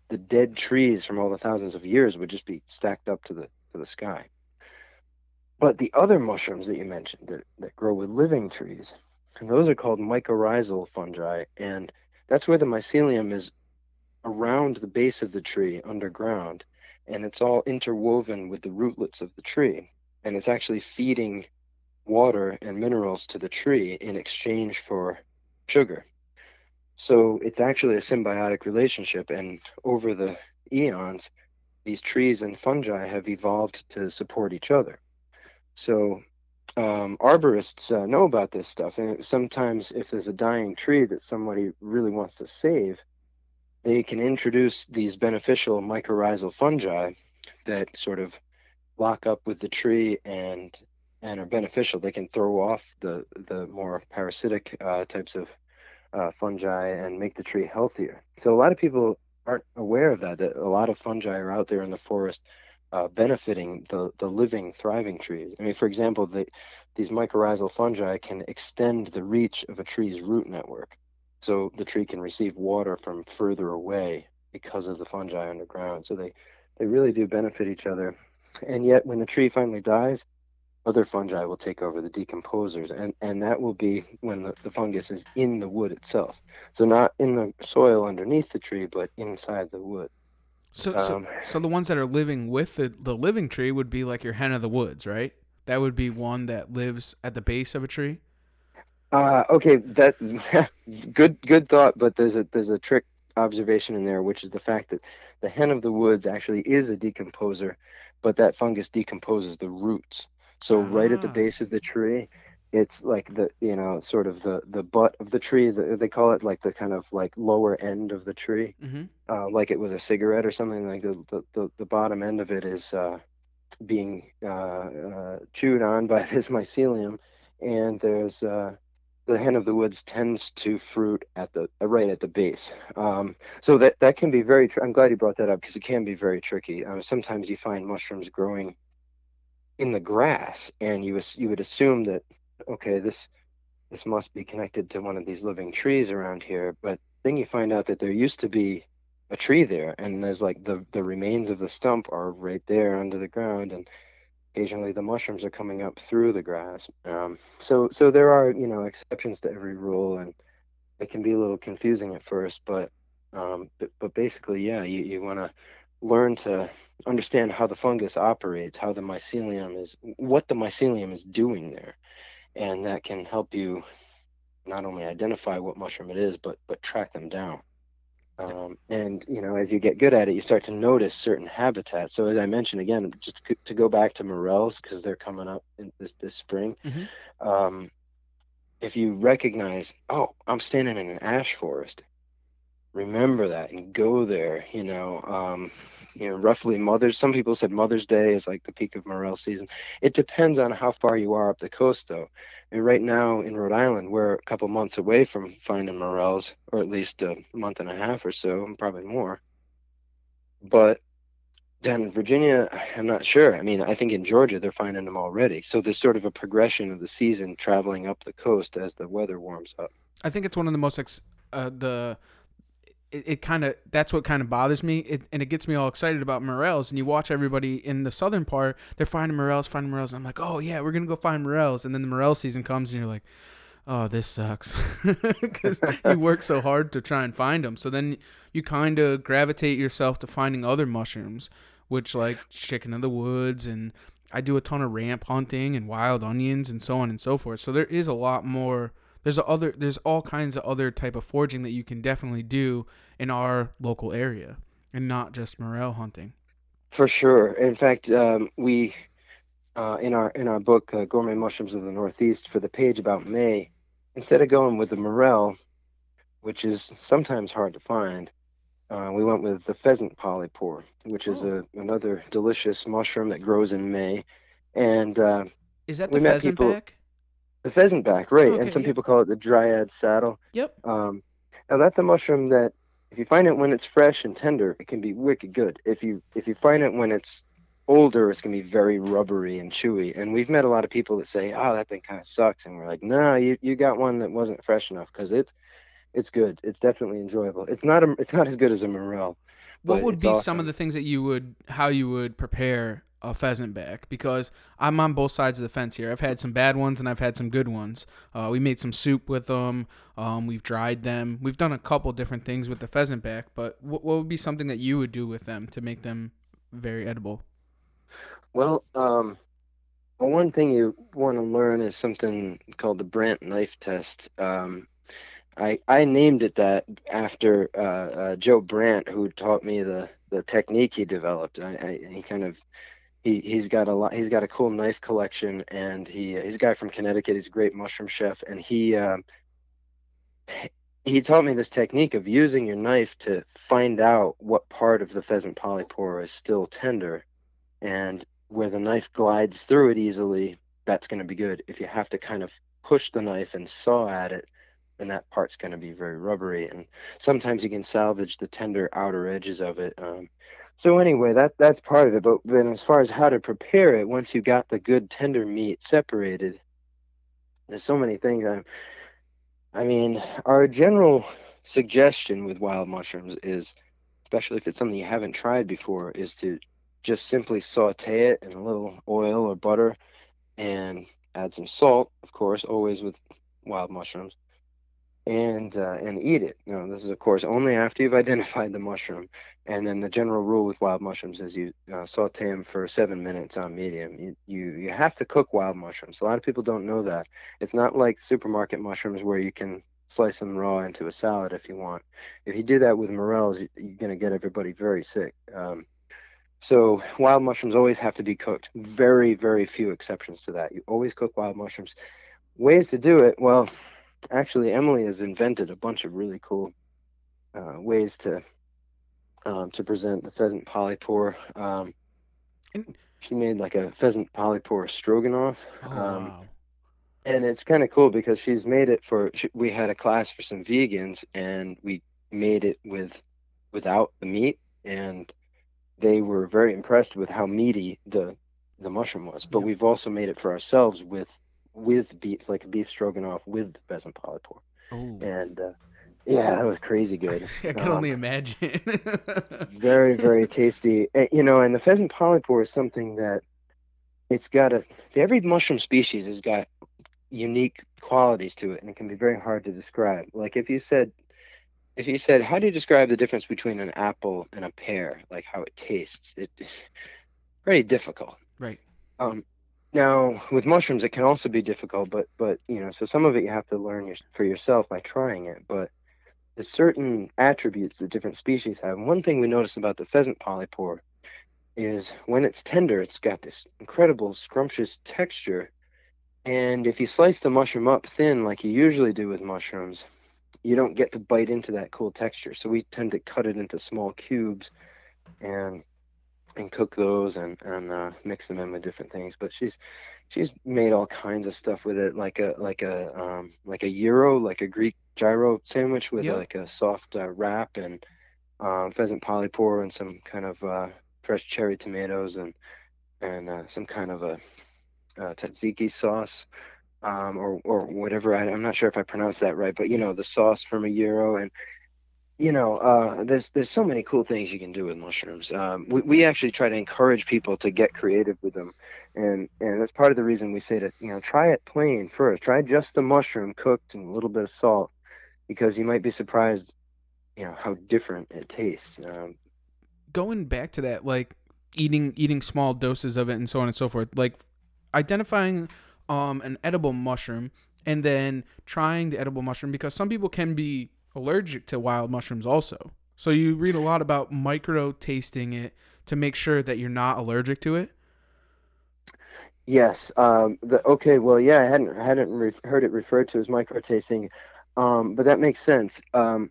the dead trees from all the thousands of years would just be stacked up to the to the sky. But the other mushrooms that you mentioned that, that grow with living trees, and those are called mycorrhizal fungi, and that's where the mycelium is around the base of the tree underground and it's all interwoven with the rootlets of the tree and it's actually feeding water and minerals to the tree in exchange for sugar so it's actually a symbiotic relationship and over the eons these trees and fungi have evolved to support each other so um, arborists uh, know about this stuff and sometimes if there's a dying tree that somebody really wants to save they can introduce these beneficial mycorrhizal fungi that sort of lock up with the tree and and are beneficial. They can throw off the the more parasitic uh, types of uh, fungi and make the tree healthier. So a lot of people aren't aware of that. That a lot of fungi are out there in the forest uh, benefiting the the living, thriving trees. I mean, for example, the, these mycorrhizal fungi can extend the reach of a tree's root network so the tree can receive water from further away because of the fungi underground. So they, they really do benefit each other. And yet, when the tree finally dies, other fungi will take over the decomposers, and, and that will be when the, the fungus is in the wood itself. So, not in the soil underneath the tree, but inside the wood. So, so, Um, so the ones that are living with the, the living tree would be like your hen of the woods, right? That would be one that lives at the base of a tree. Uh, okay, that [LAUGHS] good good thought, but there's a there's a trick observation in there, which is the fact that the hen of the woods actually is a decomposer, but that fungus decomposes the roots. So right at the Ah. base of the tree, it's like the you know sort of the the butt of the tree. The, they call it like the kind of like lower end of the tree, Mm-hmm. uh, like it was a cigarette or something. Like the the, the, the bottom end of it is uh, being uh, uh, chewed on by [LAUGHS] this mycelium, and there's uh, the hen of the woods tends to fruit at the uh, right at the base. Um, so that that can be very. Tr- I'm glad you brought that up because it can be very tricky. Sometimes you find mushrooms growing in the grass, and you you would assume that okay, this this must be connected to one of these living trees around here, but then you find out that there used to be a tree there, and there's like the the remains of the stump are right there under the ground, and occasionally the mushrooms are coming up through the grass. Um, so so there are you know exceptions to every rule, and it can be a little confusing at first, but um, but, but basically, yeah, you, you want to learn to understand how the fungus operates, how the mycelium is, what the mycelium is doing there, and that can help you not only identify what mushroom it is, but but track them down. Um, and you know, as you get good at it, you start to notice certain habitats. So as I mentioned again, just to go back to morels because they're coming up in this this spring. Mhm. Um, if you recognize, oh, I'm standing in an ash forest, remember that and go there. You know, um, you know, roughly Mother's. Some people said Mother's Day is like the peak of morel season. It depends on how far you are up the coast, though. And right now in Rhode Island, we're a couple months away from finding morels, or at least a month and a half or so, and probably more. But down in Virginia, I'm not sure. I mean, I think in Georgia they're finding them already. So there's sort of a progression of the season traveling up the coast as the weather warms up. I think it's one of the most ex- uh, the it, it kind of that's what kind of bothers me. It, and it gets me all excited about morels and you watch everybody in the southern part they're finding morels finding morels and I'm like oh yeah we're gonna go find morels. And then the morel season comes and you're like oh this sucks. [LAUGHS] Because [LAUGHS] you work so hard to try and find them so then you kind of gravitate yourself to finding other mushrooms which like chicken of the woods and I do a ton of ramp hunting and wild onions and so on and so forth. So there is a lot more there's other there's all kinds of other type of foraging that you can definitely do in our local area and not just morel hunting For sure. In fact, um, we uh, in our in our book uh, Gourmet Mushrooms of the Northeast for the page about May, instead of going with the morel, which is sometimes hard to find, uh, we went with the pheasant polypore, which is Oh. a another delicious mushroom that grows in May, and uh, is that the pheasant people- back the pheasant back, right? Okay, and some people call it the dryad saddle. yep Um, now that's a mushroom that if you find it when it's fresh and tender, it can be wicked good. If you if you find it when it's older, it's gonna be very rubbery and chewy. And we've met a lot of people that say, "Oh, that thing kind of sucks," and we're like, "No, you you got one that wasn't fresh enough because it's it's good. It's definitely enjoyable. It's not a it's not as good as a morel. what would be some of the things that you would how you would prepare a pheasant back because i'm on both sides of the fence here. I've had some bad ones and i've had some good ones. Uh, we made some soup with them. Um, we've dried them. We've done a couple different things with the pheasant back but what, what would be something that you would do with them to make them very edible? Well, um, well, one thing you want to learn is something called the Brandt knife test. Um, I I named it that after uh, uh, Joe Brandt, who taught me the the technique he developed. I, I he kind of he he's got a lot. He's got a cool knife collection, and he he's a guy from Connecticut. He's a great mushroom chef, and he. Um, he taught me this technique of using your knife to find out what part of the pheasant polypore is still tender and where the knife glides through it easily, that's going to be good. If you have to kind of push the knife and saw at it, then that part's going to be very rubbery. And sometimes you can salvage the tender outer edges of it. Um, so anyway, that that's part of it. But then as far as how to prepare it, once you got the good tender meat separated, there's so many things. I, I mean, our general suggestion with wild mushrooms is, especially if it's something you haven't tried before, is to just simply saute it in a little oil or butter and add some salt, of course, always with wild mushrooms, and uh, and eat it. Know, this is of course only after you've [LAUGHS] identified the mushroom. And then the general rule with wild mushrooms is you uh, saute them for seven minutes on medium. You, you you have to cook wild mushrooms. A lot of people don't know that. It's not like supermarket mushrooms where you can slice them raw into a salad if you want. If you do that with morels, you- you're gonna get everybody very sick. Um, so wild mushrooms always have to be cooked. Very, very few exceptions to that. You always cook wild mushrooms. Ways to do it? Well, actually, Emily has invented a bunch of really cool uh, ways to um, to present the pheasant polypore. Um, And- she made like a pheasant polypore stroganoff, oh Um, wow and it's kind of cool because she's made it for. She, we had a class for some vegans, and we made it with without the meat, and they were very impressed with how meaty the the mushroom was. But we've also made it for ourselves with with beef, like beef stroganoff with pheasant polypore, oh. And uh, yeah, that was crazy good. [LAUGHS] i can Um, only imagine. [LAUGHS] very very tasty. Eh, you know and the pheasant polypore is something that it's got a every mushroom species has got unique qualities to it and it can be very hard to describe. Like if you said if you said how do you describe the difference between an apple and a pear? Like how it tastes? It very difficult. Right. Um now with mushrooms it can also be difficult but but you know so some of it you have to learn your, for yourself by trying it but there's certain attributes that different species have. And one thing we notice about the pheasant polypore is when it's tender, it's got this incredible scrumptious texture. And if you slice the mushroom up thin, like you usually do with mushrooms, you don't get to bite into that cool texture. So we tend to cut it into small cubes and and cook those and and uh, mix them in with different things. But she's she's made all kinds of stuff with it, like a like a um, like a gyro, like a Greek gyro sandwich with Yep. like a soft uh, wrap and um, pheasant polypore and some kind of uh, fresh cherry tomatoes and and uh, some kind of a uh, tzatziki sauce. Um, or, or whatever I, I'm not sure if I pronounced that right, but you know the sauce from a gyro, and you know, uh, there's there's so many cool things you can do with mushrooms. Um, we we actually try to encourage people to get creative with them, and and that's part of the reason we say to you know try it plain first. Try just the mushroom cooked and a little bit of salt, because you might be surprised, you know, how different it tastes. Um, going back to that like eating eating small doses of it and so on and so forth like identifying um an edible mushroom and then trying the edible mushroom because some people can be allergic to wild mushrooms also so you read a lot about micro tasting it to make sure that you're not allergic to it Yes. Um, the, okay. Well, yeah, I hadn't hadn't re- heard it referred to as micro tasting, um, but that makes sense. Um,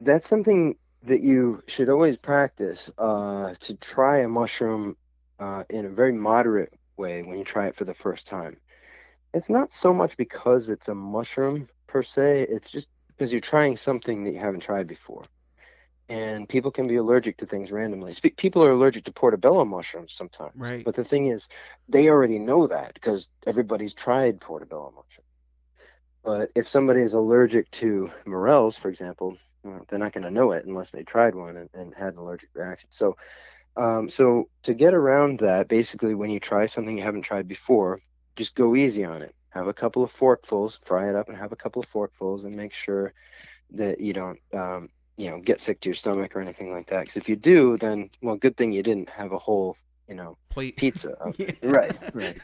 that's something that you should always practice uh, to try a mushroom uh, in a very moderate way when you try it for the first time. It's not so much because it's a mushroom per se. It's just because you're trying something that you haven't tried before. And people can be allergic to things randomly. Spe- People are allergic to portobello mushrooms sometimes. Right. But the thing is, they already know that because everybody's tried portobello mushroom. But if somebody is allergic to morels, for example, well, they're not going to know it unless they tried one and, and had an allergic reaction. So, um, so to get around that, basically, when you try something you haven't tried before, just go easy on it. Have a couple of forkfuls, fry it up, and have a couple of forkfuls, and make sure that you don't, um, you know, get sick to your stomach or anything like that. Because if you do, then well, good thing you didn't have a whole, you know, plate pizza. [LAUGHS] Yeah. Right, right.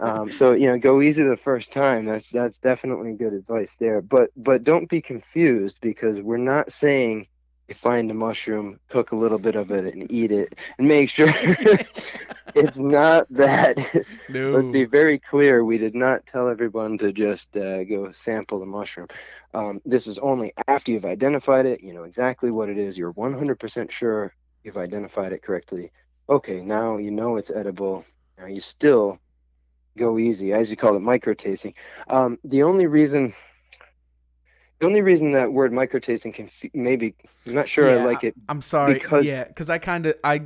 Um, so you know, go easy the first time. That's that's definitely good advice there. But but don't be confused because we're not saying find a mushroom, cook a little bit of it, and eat it, and make sure [LAUGHS] [LAUGHS] it's not that. [LAUGHS] no Let's be very clear. We did not tell everyone to just uh, go sample the mushroom. Um, this is only after you've identified it. You know exactly what it is. You're 100% sure you've identified it correctly. Okay, now you know it's edible. Now you still go easy, as you call it, micro tasting. Um, the only reason. The only reason that word microtasting can f- maybe I'm not sure I like it. i'm sorry because- yeah because i kind of i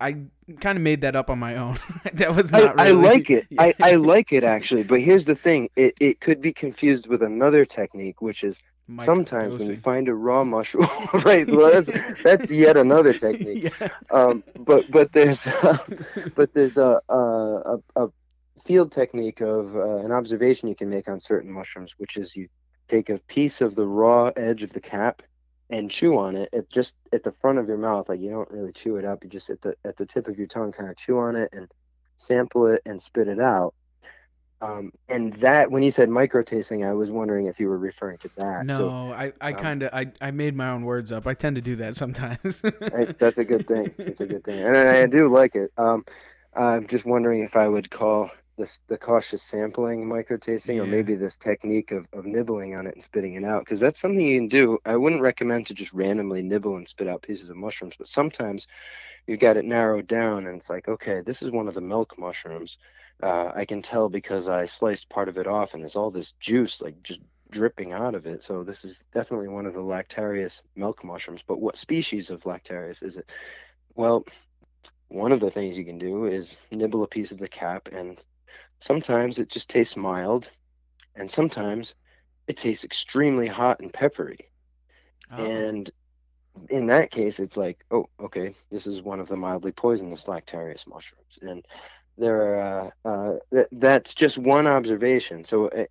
i kind of made that up on my own [LAUGHS] that was I, not I really like it. I, Yeah. I [LAUGHS] like it actually, but here's the thing: it, it could be confused with another technique, which is sometimes when you find a raw mushroom, [LAUGHS] right? Well, that's that's yet another technique. yeah. Um, but but there's but there's a a, a, a field technique of uh, an observation you can make on certain mushrooms, which is you take a piece of the raw edge of the cap and chew on it. At just at the front of your mouth like you don't really chew it up. You just at the at the tip of your tongue kind of chew on it and sample it and spit it out. Um, and that when you said micro tasting i was wondering if you were referring to that. No so i i um, kind of i i made my own words up. I tend to do that sometimes. I, that's a good thing. It's a good thing. And [LAUGHS] I, I do like it. Um, i'm just wondering if i would call this the cautious sampling micro tasting or maybe this technique of, of nibbling on it and spitting it out because that's something you can do. I wouldn't recommend to just randomly nibble and spit out pieces of mushrooms but sometimes you've got it narrowed down and it's like okay this is one of the milk mushrooms. Uh, i can tell because i sliced part of it off and there's all this juice like just dripping out of it. So this is definitely one of the lactarius milk mushrooms but what species of lactarius is it? Well one of the things you can do is nibble a piece of the cap and sometimes it just tastes mild and sometimes it tastes extremely hot and peppery Oh, and in that case, it's like, oh, okay, this is one of the mildly poisonous lactarius mushrooms, and there, are, uh, uh, th- that's just one observation. So, uh,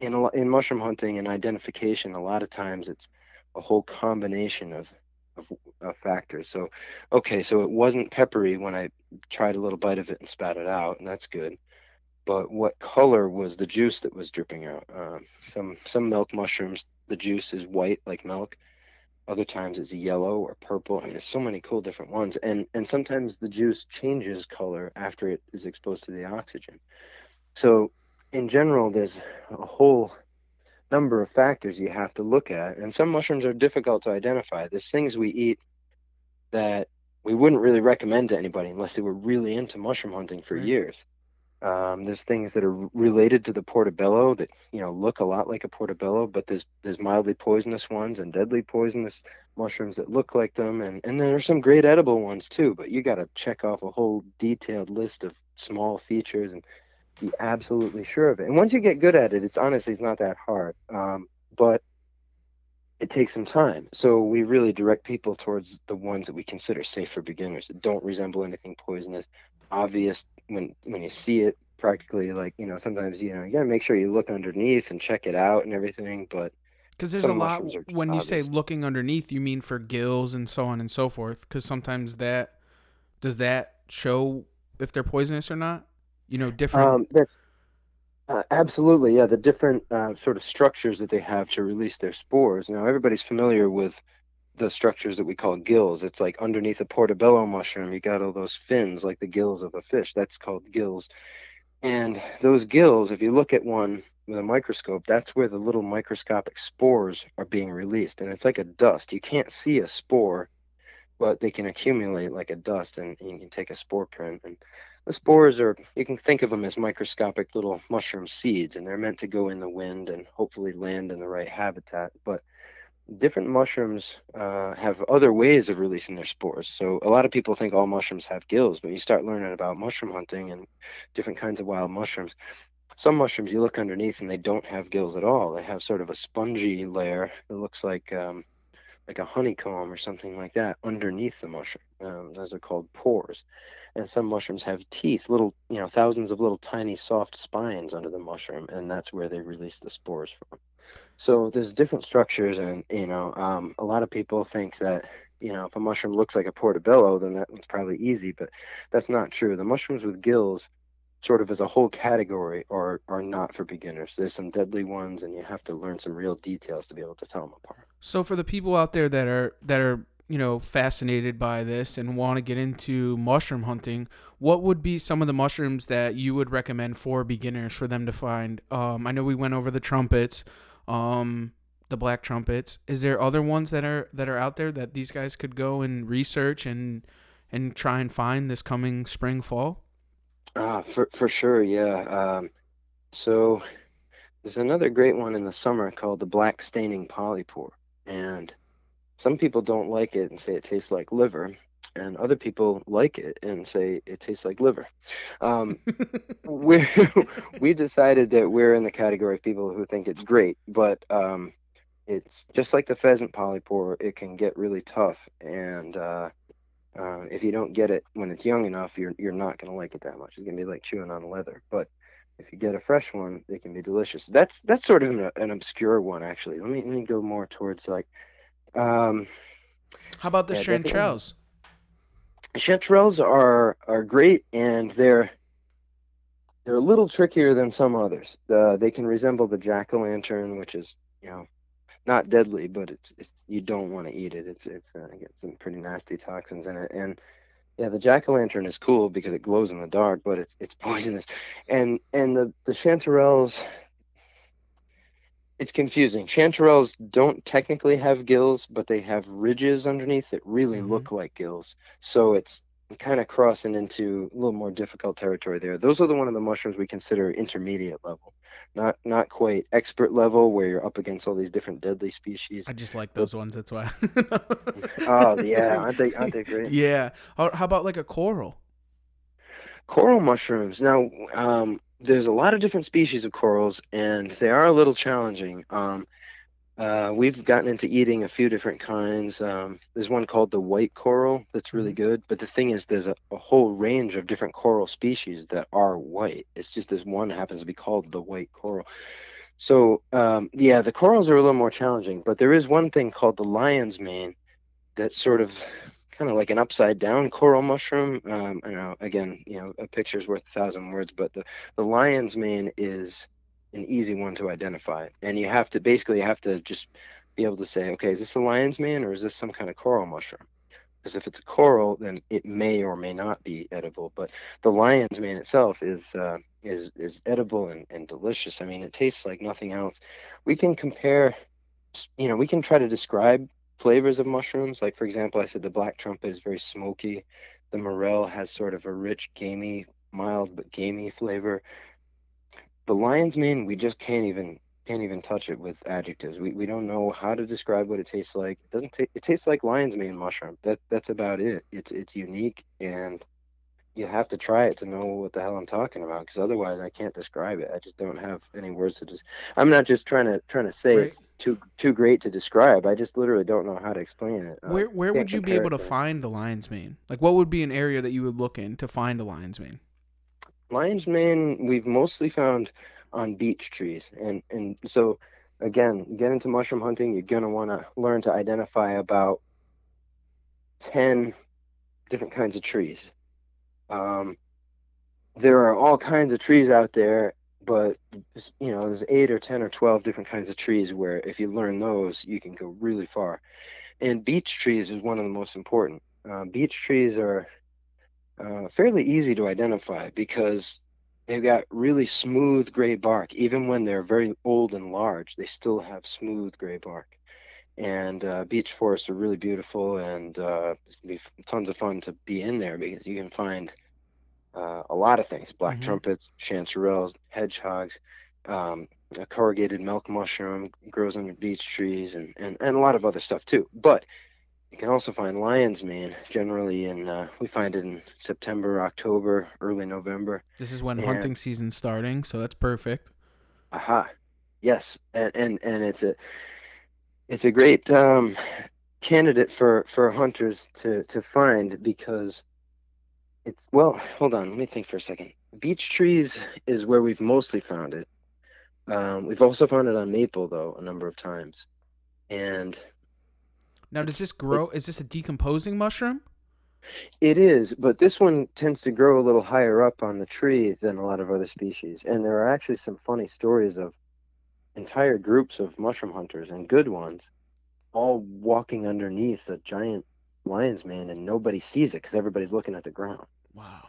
in a, in mushroom hunting and identification, a lot of times it's a whole combination of, of of factors. So, okay, so it wasn't peppery when I tried a little bite of it and spat it out, and that's good. But what color was the juice that was dripping out? Um, some some milk mushrooms, the juice is white like milk Other times it's yellow or purple. I mean, there's so many cool different ones, and and sometimes the juice changes color after it is exposed to the oxygen. So, in general, there's a whole number of factors you have to look at, and some mushrooms are difficult to identify. There's things we eat that we wouldn't really recommend to anybody unless they were really into mushroom hunting for Right. years. Um, there's things that are related to the portobello that you know look a lot like a portobello, but there's there's mildly poisonous ones and deadly poisonous mushrooms that look like them, and and there are some great edible ones too. But you got to check off a whole detailed list of small features and be absolutely sure of it. And once you get good at it, it's honestly it's not that hard. Um, but it takes some time. So we really direct people towards the ones that we consider safe for beginners that don't resemble anything poisonous, obvious when when you see it practically like, you know, sometimes you know, you got to make sure you look underneath and check it out and everything, but Because there's a lot mushrooms are just when you say looking underneath, you mean for gills and so on and so forth. Because sometimes that does that show if they're poisonous or not. You know, different. Um, that's uh, absolutely, yeah. The different uh, sort of structures that they have to release their spores. Now, everybody's familiar with the structures that we call gills. It's like underneath a portobello mushroom, you got all those fins, like the gills of a fish. That's called gills. And those gills, if you look at one with a microscope, that's where the little microscopic spores are being released. And it's like a dust. You can't see a spore, but they can accumulate like a dust, and, and you can take a spore print. And the spores are, you can think of them as microscopic little mushroom seeds, and they're meant to go in the wind and hopefully land in the right habitat. But different mushrooms uh, have other ways of releasing their spores. So a lot of people think all mushrooms have gills, but you start learning about mushroom hunting and different kinds of wild mushrooms. Some mushrooms you look underneath and they don't have gills at all. They have sort of a spongy layer that looks like um, like a honeycomb or something like that underneath the mushroom. Um, those are called pores. And some mushrooms have teeth, little, you know, thousands of little tiny soft spines under the mushroom, and that's where they release the spores from. So there's different structures, and you know, um, a lot of people think that you know if a mushroom looks like a portobello, then that's probably easy, but that's not true. The mushrooms with gills, sort of as a whole category, are are not for beginners. There's some deadly ones, and you have to learn some real details to be able to tell them apart. So for the people out there that are that are you know fascinated by this and want to get into mushroom hunting, what would be some of the mushrooms that you would recommend for beginners for them to find? Um, I know we went over the trumpets, um, the black trumpets. Is there other ones that are that are out there that these guys could go and research and and try and find this coming spring fall? Ah, for for sure, yeah. Um, so there's another great one in the summer called the black staining polypore, and some people don't like it and say it tastes like liver, and other people like it and say it tastes like liver. Um, [LAUGHS] we [LAUGHS] we decided that we're in the category of people who think it's great, but um, it's just like the pheasant polypore. It can get really tough, and uh, uh, if you don't get it when it's young enough, you're you're not gonna like it that much. It's gonna be like chewing on leather. But if you get a fresh one, they can be delicious. That's that's sort of an, an obscure one, actually. Let me let me go more towards like. Um, How about the Yeah, chanterelles? chanterelles are are great and they're they're a little trickier than some others. Uh, they can resemble the jack o' lantern, which is you know not deadly, but it's, it's you don't want to eat it. It's it's uh, got some pretty nasty toxins in it, and yeah, the jack o' lantern is cool because it glows in the dark, but it's it's [LAUGHS] poisonous, and and the the chanterelles. It's confusing. Chanterelles don't technically have gills, but they have ridges underneath that really Mhm. look like gills. So it's kind of crossing into a little more difficult territory there. Those are the one of the mushrooms we consider intermediate level, not not quite expert level where you're up against all these different deadly species. I just like those ones. That's why. [LAUGHS] Oh yeah, aren't they aren't they great? [LAUGHS] Yeah. How, how about like a coral? Coral mushrooms. Now, um, there's a lot of different species of corals, and they are a little challenging. Um, uh, we've gotten into eating a few different kinds. Um, there's one called the white coral that's really good, but the thing is, there's a, a whole range of different coral species that are white. It's just this one happens to be called the white coral. So, um, yeah, the corals are a little more challenging, but there is one thing called the lion's mane that's sort of kind of like an upside down coral mushroom. Um, I know, again, you know, a picture's worth a thousand words, but the, the lion's mane is an easy one to identify. And you have to basically have to just be able to say, okay, is this a lion's mane or is this some kind of coral mushroom? Because if it's a coral, then it may or may not be edible. But the lion's mane itself is uh, is is edible and, and delicious. I mean, it tastes like nothing else. We can compare, you know, we can try to describe flavors of mushrooms. Like for example, I said the black trumpet is very smoky. The morel has sort of a rich, gamey, mild but gamey flavor. The lion's mane, we just can't even can't even touch it with adjectives. We, we don't know how to describe what it tastes like. It doesn't taste. It tastes like lion's mane mushroom. That that's about it. It's it's unique, and you have to try it to know what the hell I'm talking about. Because otherwise, I can't describe it. I just don't have any words to just. I'm not just trying to trying to say Right. it's too too great to describe. I just literally don't know how to explain it. Where where would you be able it to find the lion's mane? Like, what would be an area that you would look in to find a lion's mane? Lion's mane we've mostly found on beech trees. And and so again get into mushroom hunting you're going to want to learn to identify about 10 different kinds of trees. Um, there are all kinds of trees out there but you know there's eight or 10 or 12 different kinds of trees where if you learn those you can go really far. And beech trees is one of the most important. Uh, beech trees are uh, fairly easy to identify because they've got really smooth gray bark. Even when they're very old and large, they still have smooth gray bark. And uh, beech forests are really beautiful, and uh, it's gonna be tons of fun to be in there because you can find uh, a lot of things: black Mhm. trumpets, chanterelles, hedgehogs. Um, a corrugated milk mushroom grows under beech trees, and, and, and a lot of other stuff too. But you can also find lion's mane generally in uh, we find it in September, October, early November. This is when Yeah. hunting season's starting, so that's perfect. Aha. Yes, and and, and it's a it's a great um, candidate for for hunters to to find because it's well. Hold on, let me think for a second. Beech trees is where we've mostly found it. Um, we've also found it on maple though a number of times, and Now, does this grow? Is this a decomposing mushroom? It is, but this one tends to grow a little higher up on the tree than a lot of other species. And there are actually some funny stories of entire groups of mushroom hunters and good ones all walking underneath a giant lion's mane and nobody sees it because everybody's looking at the ground. Wow.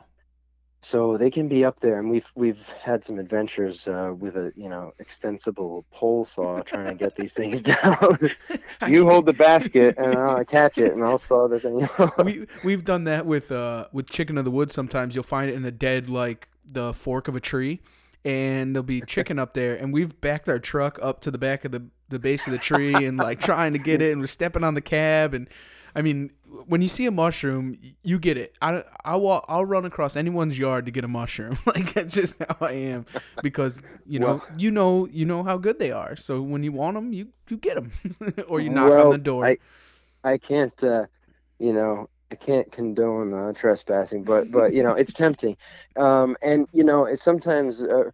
So they can be up there, and we've we've had some adventures uh, with a you know extensible pole saw trying to get these things [LAUGHS] down. [LAUGHS] you hold the basket, and I'll catch it, and I'll saw the thing. [LAUGHS] we we've done that with uh with chicken of the woods. Sometimes you'll find it in a dead like the fork of a tree, and there'll be chicken up there, and we've backed our truck up to the back of the the base of the tree and like trying to get it, and we're stepping on the cab, and I mean when you see a mushroom, you get it. I I walk, I'll run across anyone's yard to get a mushroom. [LAUGHS] like that's just how I am because you know Well- you know you know how good they are. So when you want them, you you get them, [LAUGHS] or you knock on the door. I, I can't, uh, you know, I can't condone uh, trespassing, but but you know, it's tempting, um, and you know, it's sometimes uh,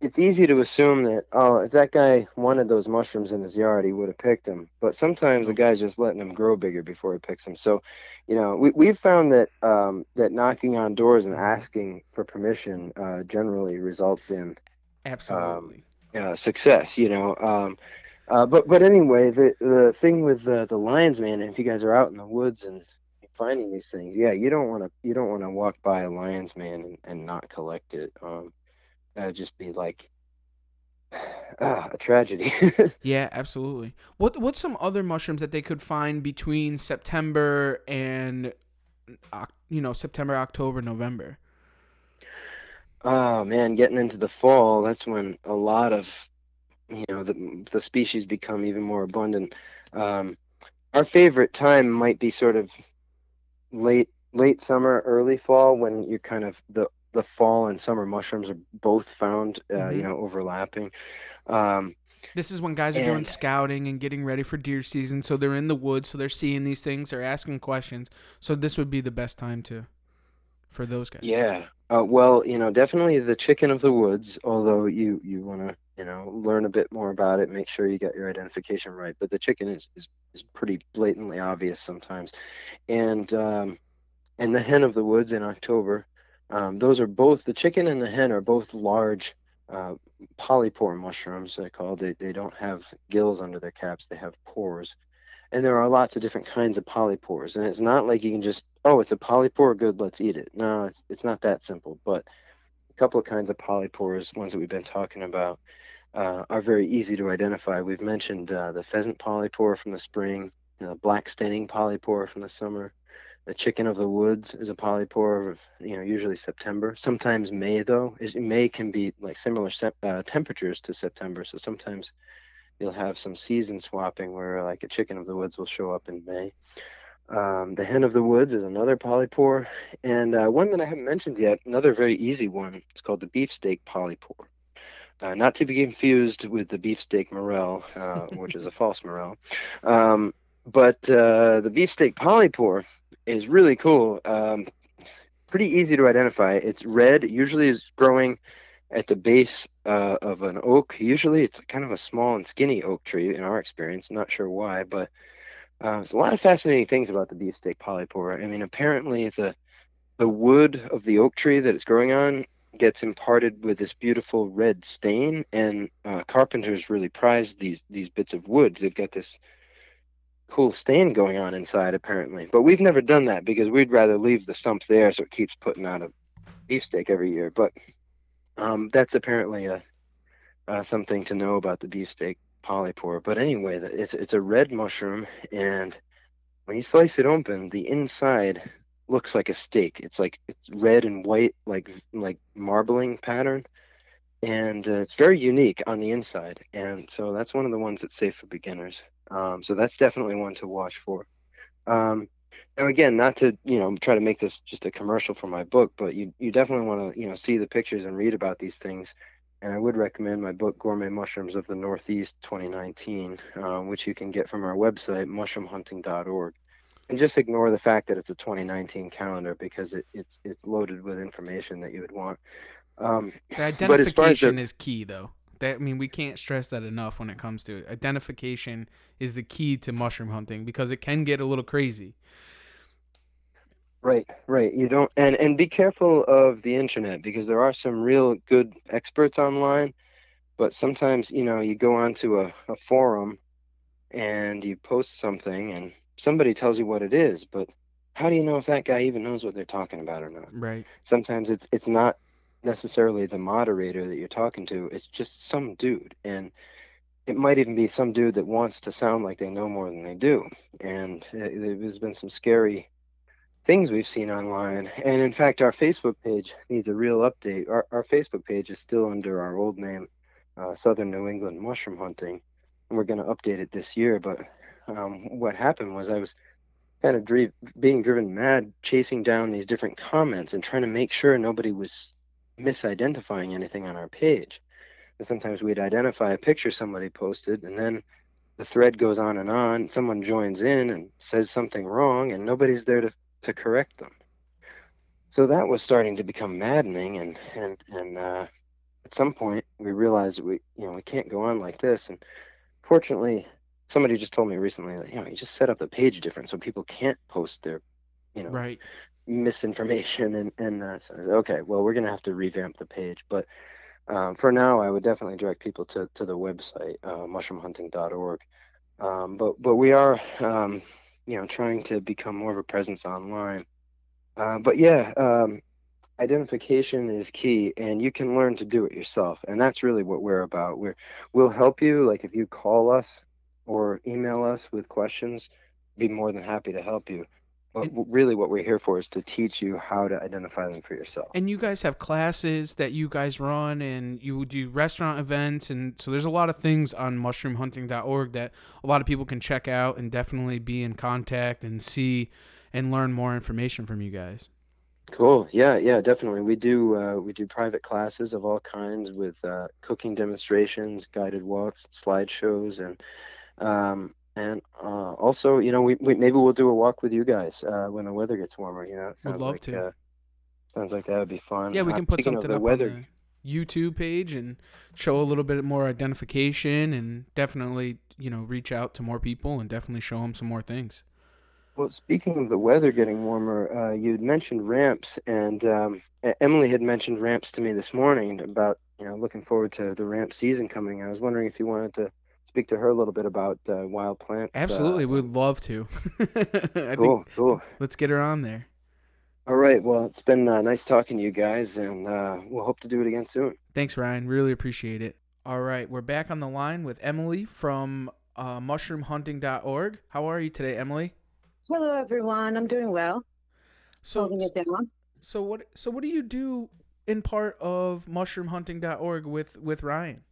it's easy to assume that oh, if that guy wanted those mushrooms in his yard, he would have picked them. But sometimes the guy's just letting them grow bigger before he picks them. So, you know, we we've found that um, that knocking on doors and asking for permission uh, generally results in Absolutely. uh, success, you know. Um, uh, but but anyway, the the thing with the the lion's mane, if you guys are out in the woods and finding these things, yeah, you don't want to you don't want to walk by a lion's mane and, and not collect it. Um, that'd just be like [SIGHS] ah, a tragedy. [LAUGHS] Yeah, absolutely. What what's some other mushrooms that they could find between September and you know September, October, November? oh man, getting into the fall, that's when a lot of you know the the species become even more abundant. Um, our favorite time might be sort of late late summer, early fall when you're kind of the the fall and summer mushrooms are both found, uh, you Mhm. know, overlapping. Um, This is when guys are doing scouting and getting ready for deer season, so they're in the woods, so they're seeing these things, they're asking questions. So this would be the best time to for those guys. yeah. Uh, well, you know, definitely the chicken of the woods. Although you you want to you know learn a bit more about it, make sure you get your identification right. But the chicken is is, is pretty blatantly obvious sometimes, and um, and the hen of the woods in October. Um, those are both the chicken and the hen are both large uh, polypore mushrooms. They're called. They they don't have gills under their caps. They have pores, and there are lots of different kinds of polypores. And it's not like you can just oh, it's a polypore. Good, let's eat it. No, it's it's not that simple. But a couple of kinds of polypores, ones that we've been talking about, uh, are very easy to identify. We've mentioned uh, the pheasant polypore from the spring, the black staining polypore from the summer. The chicken of the woods is a polypore of you know usually September. Sometimes May though is May can be like similar sep- uh, temperatures to September. So sometimes you'll have some season swapping where like a chicken of the woods will show up in May. Um, the hen of the woods is another polypore, and uh, one that I haven't mentioned yet, another very easy one. It's called the beefsteak polypore. Uh, not to be confused with the beefsteak morel, uh, which is a false morel. Um, but uh, the beefsteak polypore is really cool. Um, pretty easy to identify. It's red. Usually is growing at the base uh, of an oak. Usually it's kind of a small and skinny oak tree in our experience. Not sure why, but uh, there's a lot of fascinating things about the beefsteak polypore. I mean, apparently the the wood of the oak tree that it's growing on gets imparted with this beautiful red stain, and uh, carpenters really prize these these bits of wood. They've got this cool stain going on inside apparently. But we've never done that because we'd rather leave the stump there so it keeps putting out a beefsteak every year. But um, that's apparently a uh, something to know about the beefsteak polypore. But anyway it's it's a red mushroom and when you slice it open the inside looks like a steak. It's like it's red and white like like marbling pattern and uh, it's very unique on the inside and so that's one of the ones that's safe for beginners um, so that's definitely one to watch for. Um, now again, not to you know try to make this just a commercial for my book, but you you definitely want to you know see the pictures and read about these things. And I would recommend my book Gourmet Mushrooms of the Northeast 2019, uh, which you can get from our website mushroomhunting.org. And just ignore the fact that it's a 2019 calendar because it, it's it's loaded with information that you would want. Um, the [LAUGHS] identification the, is key, though. That I mean, we can't stress that enough when it comes to it. Identification is the key to mushroom hunting because it can get a little crazy. Right, right. You don't and and be careful of the internet because there are some real good experts online, but sometimes, you know, you go onto a, a forum and you post something and somebody tells you what it is, but how do you know if that guy even knows what they're talking about or not? Right. Sometimes it's it's not necessarily the moderator that you're talking to. It's just some dude. And it might even be some dude that wants to sound like they know more than they do. And there's been some scary things we've seen online. And in fact, our Facebook page needs a real update. Our, our Facebook page is still under our old name, uh, Southern New England Mushroom Hunting. And we're going to update it this year. But um, what happened was I was kind of dri- being driven mad chasing down these different comments and trying to make sure nobody was misidentifying anything on our page. And sometimes we'd identify a picture somebody posted, and then the thread goes on and on. Someone joins in and says something wrong, and nobody's there to, to correct them. So that was starting to become maddening, and and and uh, at some point we realized we you know we can't go on like this. And fortunately, somebody just told me recently that you know you just set up the page different so people can't post their you know right misinformation and and uh, okay well we're gonna have to revamp the page but um, for now i would definitely direct people to to the website uh, mushroomhunting.org um, but but we are um, you know trying to become more of a presence online. Uh, but yeah um, identification is key and you can learn to do it yourself and that's really what we're about. We're we'll help you like if you call us or email us with questions be more than happy to help you but and, really, what we're here for is to teach you how to identify them for yourself. And you guys have classes that you guys run, and you do restaurant events, and so there's a lot of things on mushroomhunting.org that a lot of people can check out and definitely be in contact and see and learn more information from you guys. Cool. Yeah, yeah, definitely. We do uh, we do private classes of all kinds with uh, cooking demonstrations, guided walks, slideshows, and um, and uh, also, you know, we, we, maybe we'll do a walk with you guys uh, when the weather gets warmer. You know, it sounds Would love like, to. Uh, sounds like that would be fun. Yeah, we can put something up weather. on the YouTube page and show a little bit more identification, and definitely, you know, reach out to more people and definitely show them some more things. Well, speaking of the weather getting warmer, uh, you mentioned ramps, and um, Emily had mentioned ramps to me this morning about you know, looking forward to the ramp season coming. I was wondering if you wanted to speak to her a little bit about uh, wild plants. Absolutely, Uh, we'd love to. [LAUGHS] I cool, think cool. let's get her on there. All right. Well, it's been uh, nice talking to you guys, and uh, we'll hope to do it again soon. Thanks, Ryan. Really appreciate it. All right, we're back on the line with Emily from uh, mushroomhunting.org. How are you today, Emily? Hello, everyone. I'm doing well. So, Holding it down. so what? So what do you do in part of mushroomhunting.org with with Ryan?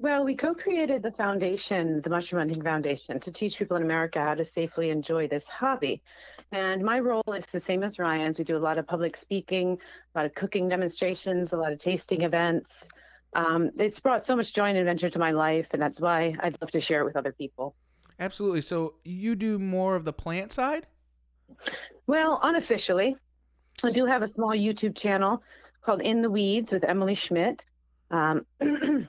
Well, we co-created the foundation, the Mushroom Hunting Foundation, to teach people in America how to safely enjoy this hobby. And my role is the same as Ryan's. We do a lot of public speaking, a lot of cooking demonstrations, a lot of tasting events. Um, it's brought so much joy and adventure to my life, and that's why I'd love to share it with other people. Absolutely. So you do more of the plant side? Well, unofficially, I do have a small YouTube channel called In the Weeds with Emily Schmidt. Um, [CLEARS THROAT]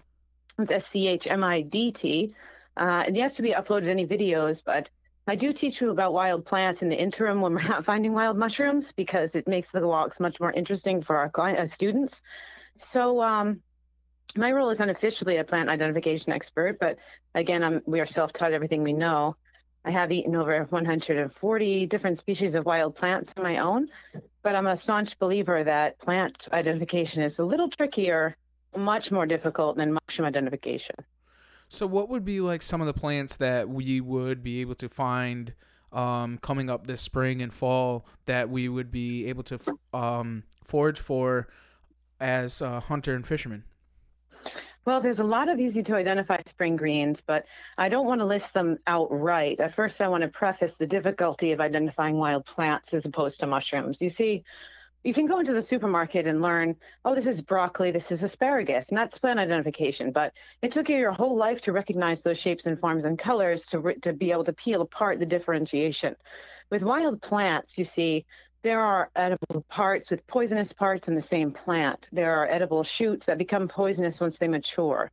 it's S C H M I D T. Uh, and yet to be uploaded any videos, but I do teach people about wild plants in the interim when we're not finding wild mushrooms because it makes the walks much more interesting for our client, uh, students. So um, my role is unofficially a plant identification expert, but again, I'm, we are self-taught everything we know. I have eaten over 140 different species of wild plants on my own, but I'm a staunch believer that plant identification is a little trickier, much more difficult than mushroom identification. So what would be like some of the plants that we would be able to find um, coming up this spring and fall that we would be able to f- um, forage for as a hunter and fisherman? Well, there's a lot of easy to identify spring greens, but I don't want to list them outright. At first, I want to preface the difficulty of identifying wild plants as opposed to mushrooms. You see, you can go into the supermarket and learn, oh, this is broccoli, this is asparagus, that's plant identification. But it took you your whole life to recognize those shapes and forms and colors to, re- to be able to peel apart the differentiation. With wild plants, you see, there are edible parts with poisonous parts in the same plant. There are edible shoots that become poisonous once they mature.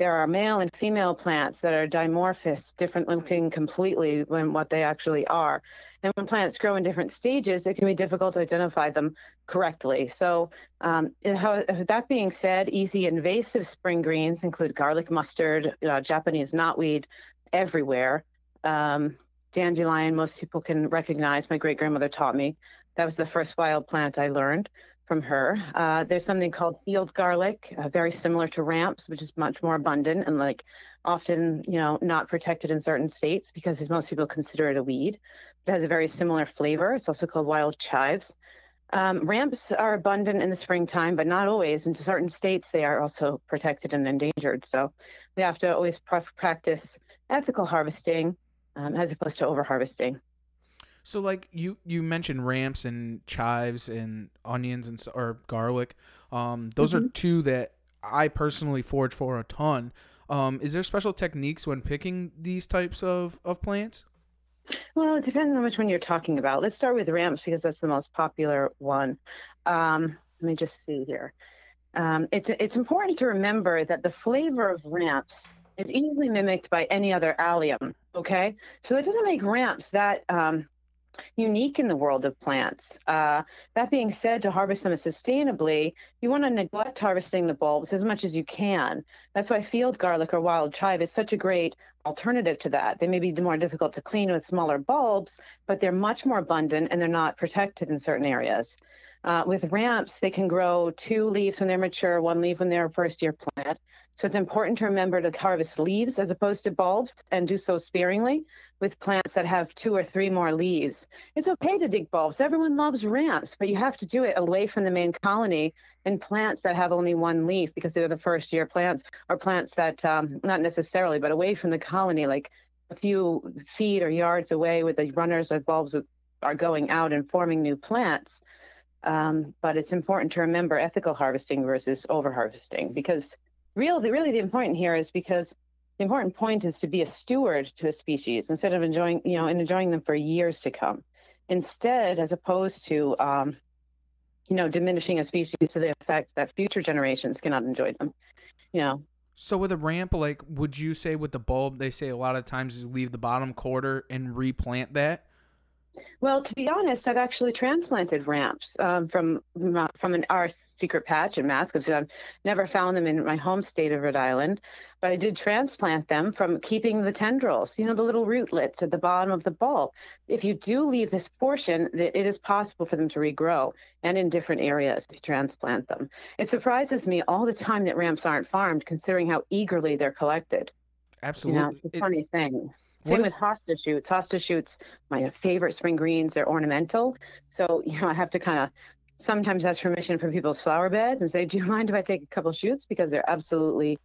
There are male and female plants that are dimorphous, different looking completely than what they actually are. And when plants grow in different stages, it can be difficult to identify them correctly. So, um, how, that being said, easy invasive spring greens include garlic mustard, uh, Japanese knotweed, everywhere. Um, dandelion, most people can recognize. My great grandmother taught me. That was the first wild plant I learned from her. Uh, there's something called field garlic, uh, very similar to ramps, which is much more abundant and like often, you know, not protected in certain states because most people consider it a weed. It has a very similar flavor. It's also called wild chives. Um, ramps are abundant in the springtime, but not always. In certain states, they are also protected and endangered. So we have to always pr- practice ethical harvesting um, as opposed to over harvesting. So like you you mentioned ramps and chives and onions and or garlic. Um, those are two that I personally forage for a ton. Um, is there special techniques when picking these types of, of plants? Well, it depends on which one you're talking about. Let's start with ramps because that's the most popular one. Um, let me just see here. Um, it's it's important to remember that the flavor of ramps is easily mimicked by any other allium. Okay, so that doesn't make ramps that um, unique in the world of plants. Uh, that being said, to harvest them sustainably, you want to neglect harvesting the bulbs as much as you can. That's why field garlic or wild chive is such a great alternative to that. They may be more difficult to clean with smaller bulbs, but they're much more abundant and they're not protected in certain areas. Uh, with ramps, they can grow two leaves when they're mature, one leaf when they're a first year plant. So it's important to remember to harvest leaves as opposed to bulbs and do so sparingly with plants that have two or three more leaves. It's okay to dig bulbs. Everyone loves ramps, but you have to do it away from the main colony in plants that have only one leaf because they're the first year plants or plants that, um, not necessarily, but away from the colony, like a few feet or yards away with the runners or bulbs are going out and forming new plants. Um, but it's important to remember ethical harvesting versus over harvesting because really, really the important here is because the important point is to be a steward to a species instead of enjoying, you know, and enjoying them for years to come. Instead, as opposed to, um, you know, diminishing a species to the effect that future generations cannot enjoy them. You know, So with a ramp, like would you say with the bulb, they say a lot of times is leave the bottom quarter and replant that? Well, to be honest, I've actually transplanted ramps um, from from an our secret patch in Mascot. So I've never found them in my home state of Rhode Island, but I did transplant them from keeping the tendrils. You know, the little rootlets at the bottom of the bulb. If you do leave this portion, it is possible for them to regrow, and in different areas if you transplant them. It surprises me all the time that ramps aren't farmed, considering how eagerly they're collected. Absolutely, you know, it's a It- funny thing. Same is- with hosta shoots. Hosta shoots, my favorite spring greens, they're ornamental. So, [LAUGHS] you know, I have to kind of sometimes ask permission from people's flower beds and say, do you mind if I take a couple shoots? Because they're absolutely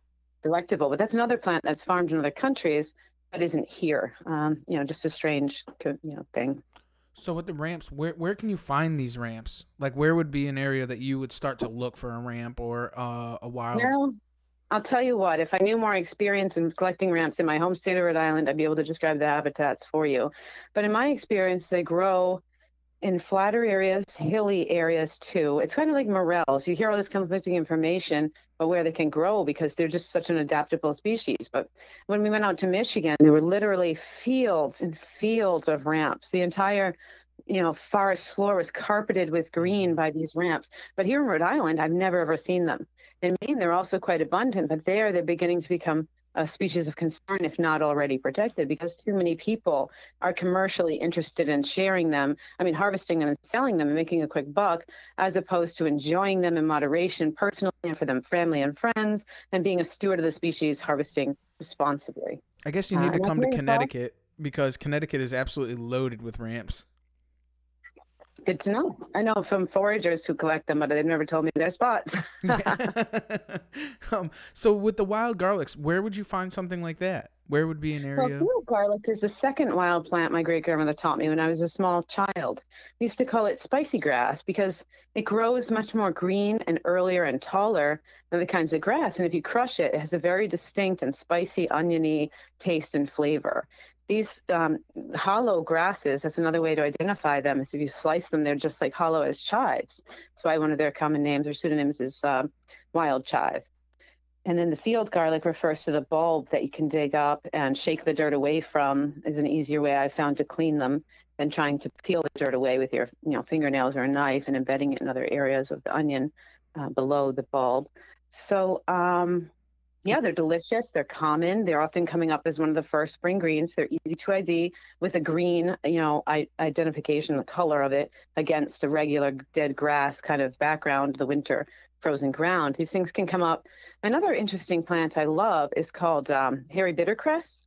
delectable. But that's another plant that's farmed in other countries that isn't here. Um, you know, just a strange, you know, thing. So with the ramps, where where can you find these ramps? Like where would be an area that you would start to look for a ramp or uh, a wild? Well, I'll tell you what, if I knew more experience in collecting ramps in my home state of Rhode Island, I'd be able to describe the habitats for you. But in my experience, they grow in flatter areas, hilly areas too. It's kind of like morels. You hear all this conflicting information about where they can grow because they're just such an adaptable species. But when we went out to Michigan, there were literally fields and fields of ramps. The entire you know, forest floor was carpeted with green by these ramps. But here in Rhode Island, I've never ever seen them. In Maine, they're also quite abundant, but there they're beginning to become a species of concern, if not already protected, because too many people are commercially interested in sharing them. I mean, harvesting them and selling them and making a quick buck, as opposed to enjoying them in moderation, personally, and for them, family and friends, and being a steward of the species, harvesting responsibly. I guess you Uh, need to come to think it's all- Connecticut because Connecticut is absolutely loaded with ramps. Good to know. I know from foragers who collect them, but they've never told me their spots. [LAUGHS] [LAUGHS] um, so with the wild garlics, where would you find something like that? Where would be an Well, area? field garlic is the second wild plant my great grandmother taught me when I was a small child. We used to call it spicy grass because it grows much more green and earlier and taller than the kinds of grass. And if you crush it, it has a very distinct and spicy, oniony taste and flavor. These um, hollow grasses, that's another way to identify them, is if you slice them, they're just like hollow as chives. That's why one of their common names or pseudonyms is um, wild chive. And then the field garlic refers to the bulb that you can dig up and shake the dirt away from is an easier way I've found to clean them than trying to peel the dirt away with your you know fingernails or a knife and embedding it in other areas of the onion uh, below the bulb. So um, yeah, they're delicious. They're common. They're often coming up as one of the first spring greens. They're easy to ID with a green, you know, I, identification, the color of it against the regular dead grass kind of background, the winter frozen ground. These things can come up. Another interesting plant I love is called um, hairy bittercress.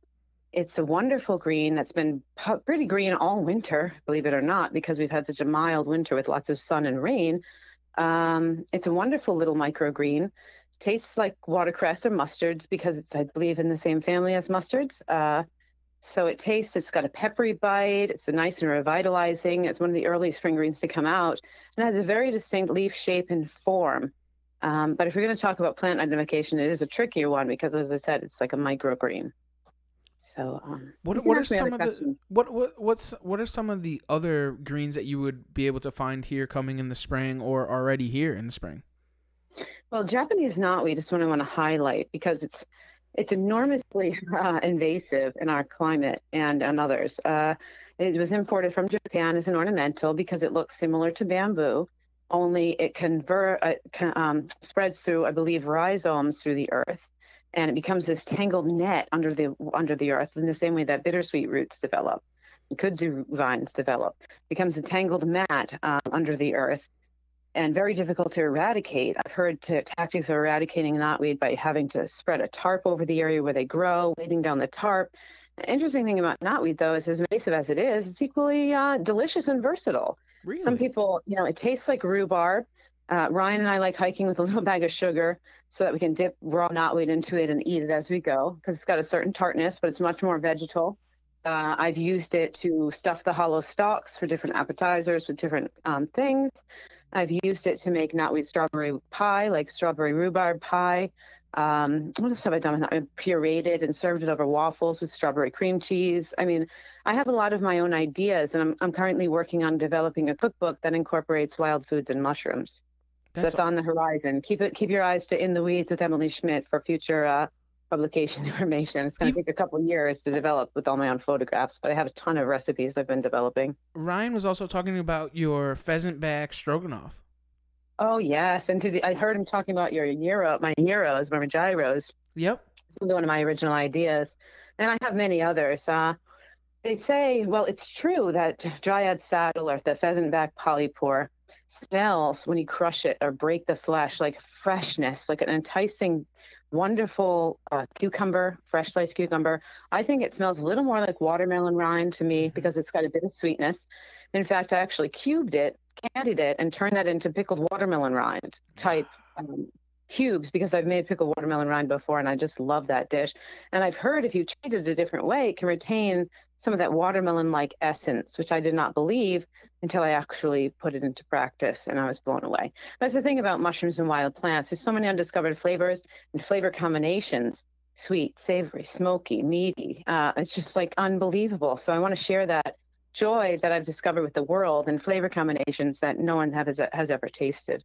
It's a wonderful green that's been pretty green all winter, believe it or not, because we've had such a mild winter with lots of sun and rain. Um, it's a wonderful little microgreen. Tastes like watercress or mustards because it's, I believe, in the same family as mustards. Uh, so it tastes, it's got a peppery bite. It's a nice and revitalizing. It's one of the early spring greens to come out and has a very distinct leaf shape and form. Um, but if you're going to talk about plant identification, it is a trickier one because, as I said, it's like a microgreen. So, um, What what are some of the what what what's what are some of the other greens that you would be able to find here coming in the spring or already here in the spring? Well, Japanese knotweed is what I want to highlight because it's it's enormously uh, invasive in our climate and and others. Uh, it was imported from Japan as an ornamental because it looks similar to bamboo, only it convert uh, um, spreads through, I believe, rhizomes through the earth, and it becomes this tangled net under the under the earth in the same way that bittersweet roots develop, kudzu vines develop. becomes a tangled mat um, under the earth and very difficult to eradicate. I've heard to, tactics of eradicating knotweed by having to spread a tarp over the area where they grow, weighting down the tarp. The interesting thing about knotweed, though, is as invasive as it is, it's equally uh, delicious and versatile. Really? Some people, you know, it tastes like rhubarb. Uh, Ryan and I like hiking with a [LAUGHS] little bag of sugar so that we can dip raw knotweed into it and eat it as we go because it's got a certain tartness, but it's much more vegetal. Uh, I've used it to stuff the hollow stalks for different appetizers with different um, things. I've used it to make knotweed strawberry pie, like strawberry rhubarb pie. Um, what else have I done with that? I've pureed it and served it over waffles with strawberry cream cheese. I mean, I have a lot of my own ideas, and I'm, I'm currently working on developing a cookbook that incorporates wild foods and mushrooms. So That's that's on the horizon. Keep it, keep your eyes to In the Weeds with Emily Schmidt for future uh, publication [LAUGHS] information. It's going to take a couple years to develop with all my own photographs, but I have a ton of recipes I've been developing. Ryan was also talking about your pheasant back stroganoff. Oh yes, and to, I heard him talking about your gyro, my gyros, my gyros. Yep. It's one of my original ideas, and I have many others. Uh, they say, well, it's true that dryad saddle or the pheasant back polypore smells when you crush it or break the flesh like freshness, like an enticing, wonderful uh, cucumber, fresh sliced cucumber. I think it smells a little more like watermelon rind to me because it's got a bit of sweetness. In fact, I actually cubed it, candied it, and turned that into pickled watermelon rind type um, cubes because I've made pickled watermelon rind before and I just love that dish. And I've heard if you treat it a different way, it can retain some of that watermelon like essence, which I did not believe until I actually put it into practice and I was blown away. That's the thing about mushrooms and wild plants. There's so many undiscovered flavors and flavor combinations sweet, savory, smoky, meaty. Uh, it's just like unbelievable. So I want to share that joy that I've discovered with the world and flavor combinations that no one has, has ever tasted.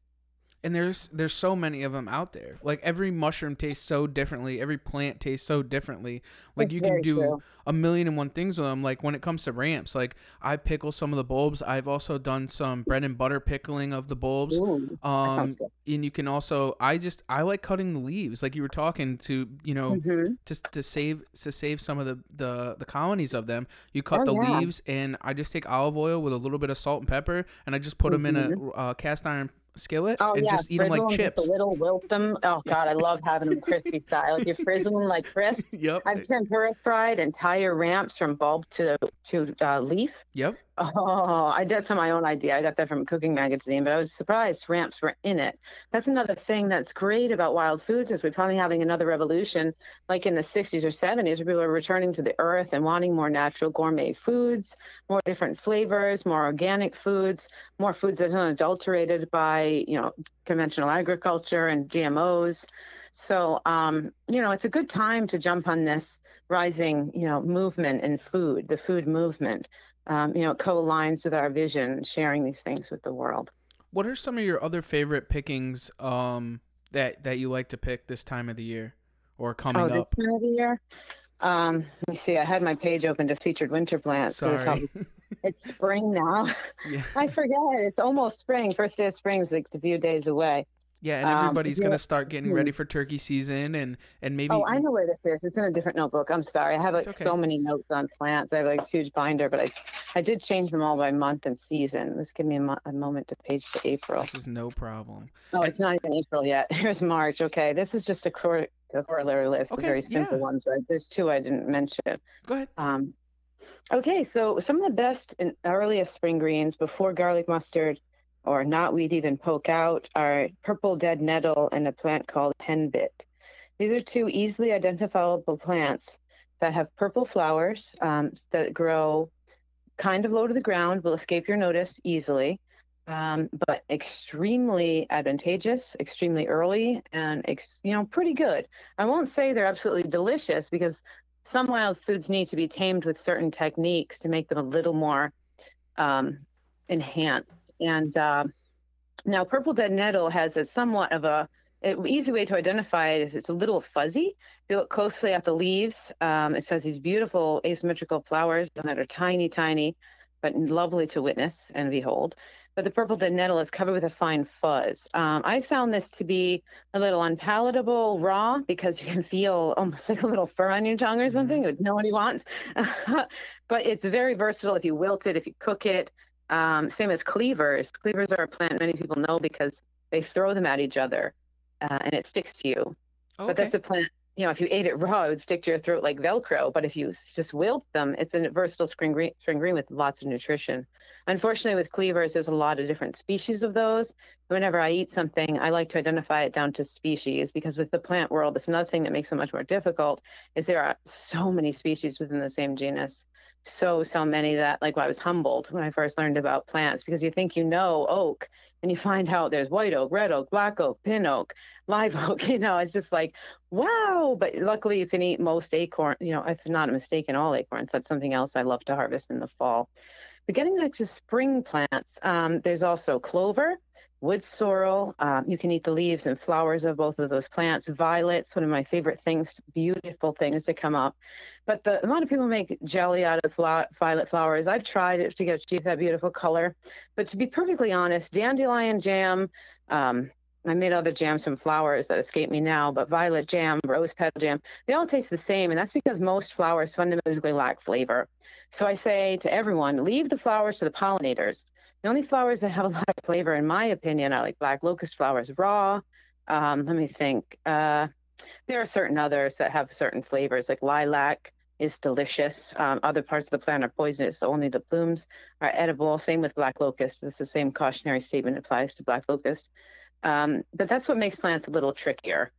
And there's there's so many of them out there. Like every mushroom tastes so differently. Every plant tastes so differently. Like It's you can do true. a million and one things with them. Like when it comes to ramps, like I pickle some of the bulbs. I've also done some bread and butter pickling of the bulbs. Ooh, Um, and you can also I just I like cutting the leaves. Like you were talking to you know Mhm. just to save to save some of the the, the colonies of them. You cut Oh, the yeah. leaves, and I just take olive oil with a little bit of salt and pepper, and I just put them in a uh, cast iron skillet Oh and yeah, just eat them like frizzle 'em just chips. a little, wilt them. Oh god, I love having them crispy style. Like you frizzle them like crisp. [LAUGHS] yep. I've tempura fried entire ramps from bulb to to uh, leaf. Yep. Oh, I that's on my own idea. I got that from cooking magazine, but I was surprised ramps were in it. That's another thing that's great about wild foods is we're finally having another revolution, like in the 60s or 70s, where people are returning to the earth and wanting more natural gourmet foods, more different flavors, more organic foods, more foods that aren't adulterated by you know conventional agriculture and GMOs. So, um, you know, it's a good time to jump on this rising, you know, movement in food, the food movement. Um, you know, it co-aligns with our vision, sharing these things with the world. What are some of your other favorite pickings um that that you like to pick this time of the year or coming oh, up? this time of the year. Um, let me see. I had my page open to featured winter plants. it's Sorry. probably- it's spring now. [LAUGHS] yeah. [LAUGHS] I forget. It's almost spring. First day of spring is like a few days away. Yeah, and Um, everybody's yeah. gonna start getting Hmm. ready for turkey season and and maybe Oh, I know where this is. It's in a different notebook. I'm sorry. I have like okay. so many notes on plants. I have like this huge binder, but I, I did change them all by month and season. Let's give me a, mo- a moment to page to April. this is no problem. Oh, and- it's not even April yet. [LAUGHS] Here's March. Okay, this is just a, cor- a corollary list of Okay, very simple yeah. ones. Right? There's two I didn't mention. Go ahead. Um, okay, so some of the best and earliest spring greens before garlic mustard or knotweed even poke out are purple dead nettle and a plant called henbit. These are two easily identifiable plants that have purple flowers um, that grow kind of low to the ground, will escape your notice easily, um, but extremely advantageous, extremely early, and ex- you know pretty good. I won't say they're absolutely delicious because some wild foods need to be tamed with certain techniques to make them a little more um, enhanced. And uh, now, purple dead nettle has a somewhat of a an easy way to identify it is it's a little fuzzy. If you look closely at the leaves, um, it says these beautiful asymmetrical flowers that are tiny, tiny, but lovely to witness and behold. But the purple dead nettle is covered with a fine fuzz. Um, I found this to be a little unpalatable raw because you can feel almost [LAUGHS] like a little fur on your tongue or something that nobody wants. [LAUGHS] but it's very versatile if you wilt it, if you cook it. Um, same as cleavers. Cleavers are a plant many people know because they throw them at each other uh, and it sticks to you. Okay. But that's a plant, you know, if you ate it raw, it would stick to your throat like Velcro. But if you just wilt them, it's a versatile spring green, spring green with lots of nutrition. Unfortunately, with cleavers, there's a lot of different species of those. Whenever I eat something, I like to identify it down to species because with the plant world, it's another thing that makes it much more difficult is there are so many species within the same genus. So, so many that like I was humbled when I first learned about plants because you think you know oak and you find out there's white oak, red oak, black oak, pin oak, [LAUGHS] live oak. You know, it's just like, wow. But luckily, you can eat most acorn. You know, if not mistaken, all acorns. That's something else I love to harvest in the fall. But getting back to spring plants, um, there's also clover, wood sorrel. Um, you can eat the leaves and flowers of both of those plants. Violets, one of my favorite things, beautiful things to come up. But the, a lot of people make jelly out of violet flowers. I've tried it to achieve that beautiful color. But to be perfectly honest, dandelion jam, um, I made other jams from flowers that escape me now, but violet jam, rose petal jam, they all taste the same. And that's because most flowers fundamentally lack flavor. So I say to everyone, leave the flowers to the pollinators. The only flowers that have a [LAUGHS] lot of flavor, in my opinion, are like black locust flowers raw. Um, let me think. Uh, there are certain others that have certain flavors, like lilac is delicious. Um, other parts of the plant are poisonous. So only the plumes are edible. Same with black locust. It's the same cautionary statement applies to black locust. Um, but that's what makes plants a little trickier.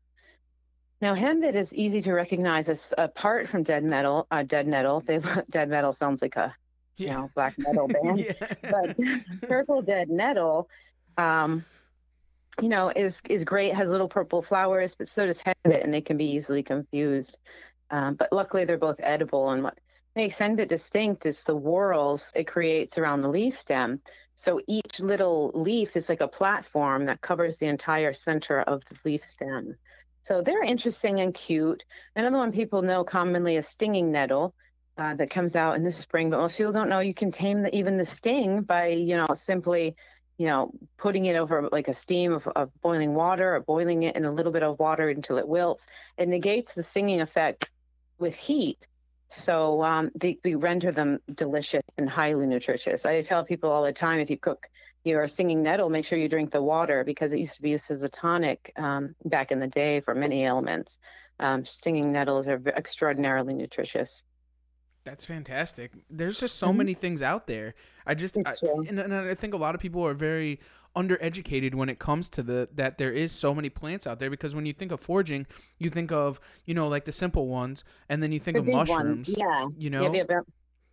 Now, henbit is easy to recognize as apart from dead metal. Uh, dead nettle. They, [LAUGHS] dead metal sounds like a you know, black metal [LAUGHS] band. yeah. But [LAUGHS] purple dead nettle, um, you know, is is great. Has little purple flowers, but so does henbit, and they can be easily confused. Um, but luckily, they're both edible. And what makes henbit distinct is the whorls it creates around the leaf stem. So each little leaf is like a platform that covers the entire center of the leaf stem. So they're interesting and cute. Another one people know commonly is stinging nettle uh, that comes out in the spring, but most people don't know you can tame the, even the sting by, you know, simply, you know, putting it over like a steam of, of boiling water or boiling it in a little bit of water until it wilts. It negates the stinging effect with heat. So um, they, we render them delicious and highly nutritious. I tell people all the time if you cook your stinging nettle, make sure you drink the water because it used to be used as a tonic um, back in the day for many ailments. Um, stinging nettles are extraordinarily nutritious. That's fantastic. There's just so Mhm. many things out there. I just I, and, and I think a lot of people are very undereducated when it comes to the that there is so many plants out there because when you think of foraging, you think of, you know, like the simple ones and then you think The of big ones, mushrooms. yeah. You know? Yep, yep.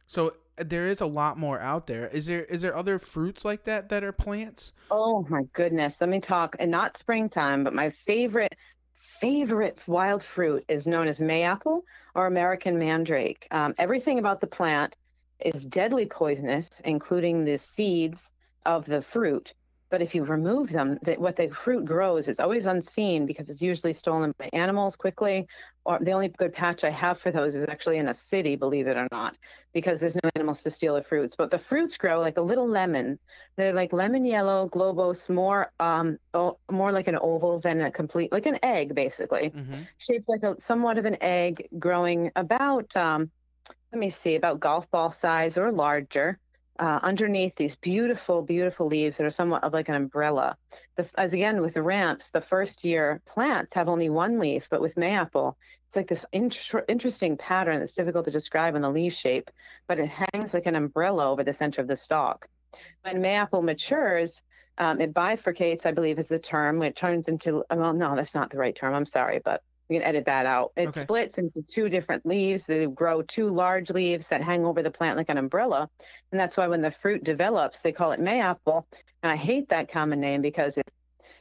So uh, there is a lot more out there. Is there is there other fruits like that that are plants? Oh my goodness. Let me talk, and not springtime, but my favorite, favorite wild fruit is known as mayapple or American mandrake. Um, everything about the plant is deadly poisonous, including the seeds of the fruit. But if you remove them, the, what the fruit grows is always unseen because it's usually stolen by animals quickly. Or the only good patch I have for those is actually in a city, believe it or not, because there's no animals to steal the fruits. But the fruits grow like a little lemon. They're like lemon yellow, globose, more um, o- more like an oval than a complete, like an egg, basically Mm-hmm. shaped like a somewhat of an egg, growing about um, let me see, about golf ball size or larger. Uh, underneath these beautiful, beautiful leaves that are somewhat of like an umbrella. The, as again with the ramps, the first year plants have only one leaf, but with mayapple, it's like this inter- interesting pattern that's difficult to describe in the leaf shape, but it hangs like an umbrella over the center of the stalk. When mayapple matures, um, it bifurcates, I believe is the term, it turns into, well, no, that's not the right term. I'm sorry, but we can edit that out. It Okay. splits into two different leaves. They grow two large leaves that hang over the plant like an umbrella. And that's why when the fruit develops, they call it mayapple. And I hate that common name because it,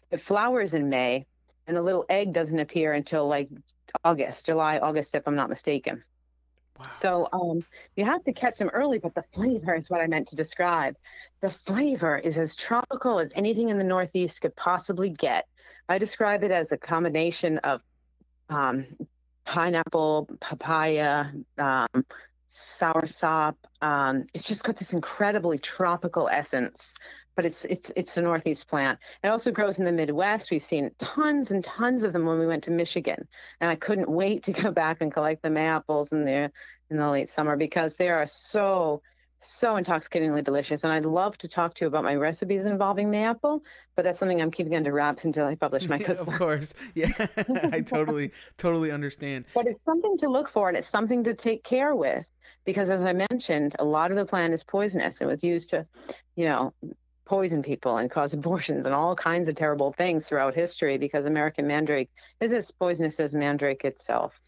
it flowers in May and the little egg doesn't appear until like August, July, August, if I'm not mistaken. Wow. So um, you have to catch them early, but the flavor is what I meant to describe. The flavor is as tropical as anything in the Northeast could possibly get. I describe it as a combination of um, pineapple, papaya, um, sour sop. Um, it's just got this incredibly tropical essence, but it's it's it's a Northeast plant. It also grows in the Midwest. We've seen tons and tons of them when we went to Michigan, and I couldn't wait to go back and collect the mayapples in the in the late summer because they are so so intoxicatingly delicious. And I'd love to talk to you about my recipes involving mayapple, but that's something I'm keeping under wraps until I publish my [LAUGHS] cookbook. of course. [LAUGHS] Yeah. I totally totally understand. But it's something to look for and it's something to take care with because, as I mentioned, a lot of the plant is poisonous. It was used to, you know, poison people and cause [LAUGHS] abortions and all kinds of terrible things throughout history because American mandrake is as poisonous as mandrake itself.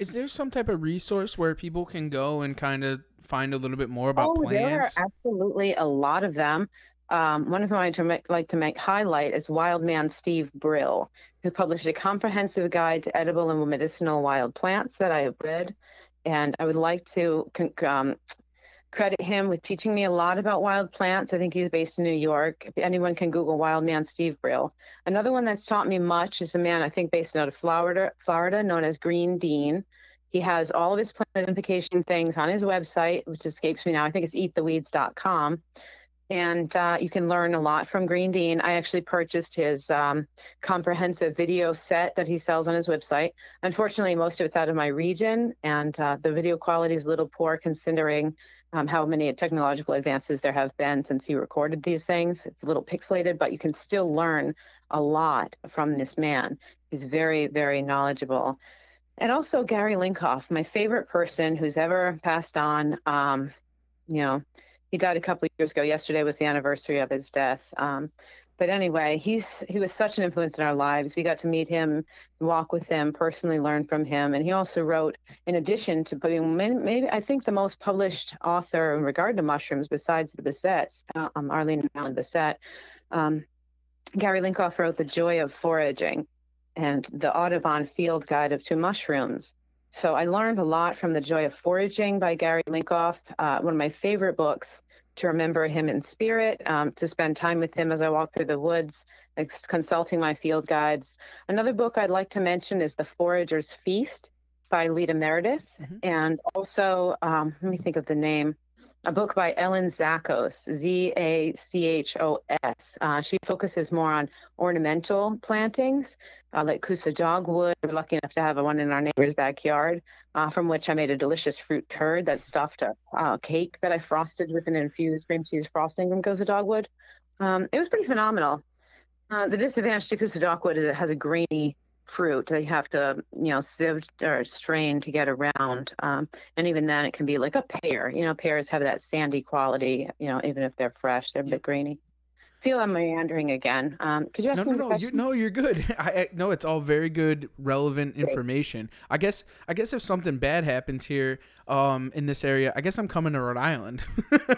Is there some type of resource where people can go and kind of find a little bit more about oh, there are absolutely a lot of them. Um, one of them I'd to make, like to make highlight is Wild Man Steve Brill, who published a comprehensive guide to edible and medicinal wild plants that I have read, and I would like to con- um, credit him with teaching me a lot about wild plants. I think he's based in New York. If anyone can Google Wild Man Steve Brill. Another one that's taught me much is a man I think based out of Florida, Florida, known as Green Deane. He has all of his plant identification things on his website, which escapes me now. I think it's eattheweeds.com and uh, you can learn a lot from Green Deane. I actually purchased his um, comprehensive video set that he sells on his website. Unfortunately, most of it's out of my region, and uh, the video quality is a little poor considering um, how many technological advances there have been since he recorded these things. It's a little pixelated, but you can still learn a lot from this man. He's very, very knowledgeable. And also Gary Lincoff, my favorite person who's ever passed on. Um, you know, he died a couple of years ago. Yesterday was the anniversary of his death. Um, but anyway, he's he was such an influence in our lives. We got to meet him, walk with him, personally learn from him, and he also wrote, in addition to being maybe I think the most published author in regard to mushrooms besides the Bessettes, um, Arleen and Alan Bessette. Um, Gary Lincoff wrote The Joy of Foraging and the Audubon Field Guide of to Mushrooms. So I learned a lot from The Joy of Foraging by Gary Lincoff, uh, one of my favorite books to remember him in spirit, um, to spend time with him as I walk through the woods, consulting my field guides. Another book I'd like to mention is The Forager's Feast by Leda Meredith. Mm-hmm. And also, um, let me think of the name a book by Ellen Zachos, Z A C H O S. Uh, she focuses more on ornamental plantings, uh, like Kousa dogwood. We're lucky enough to have a one in our neighbor's backyard, uh, from which I made a delicious fruit curd that stuffed a cake that I frosted with an infused cream cheese frosting from Kousa dogwood. Um, it was pretty phenomenal. Uh, the disadvantage to Kousa dogwood is it has a grainy fruit. They have to you know sieve or strain to get around. Um, and even then it can be like a pear. You know pears have that sandy quality you know even if they're fresh they're a bit grainy feel I'm meandering again. Um, could you ask no, me? No, no, you, no, you're good. [LAUGHS] I, I no, it's all very good, relevant information. I guess, I guess if something bad happens here, um, in this area, I guess I'm coming to Rhode Island. [LAUGHS] it's,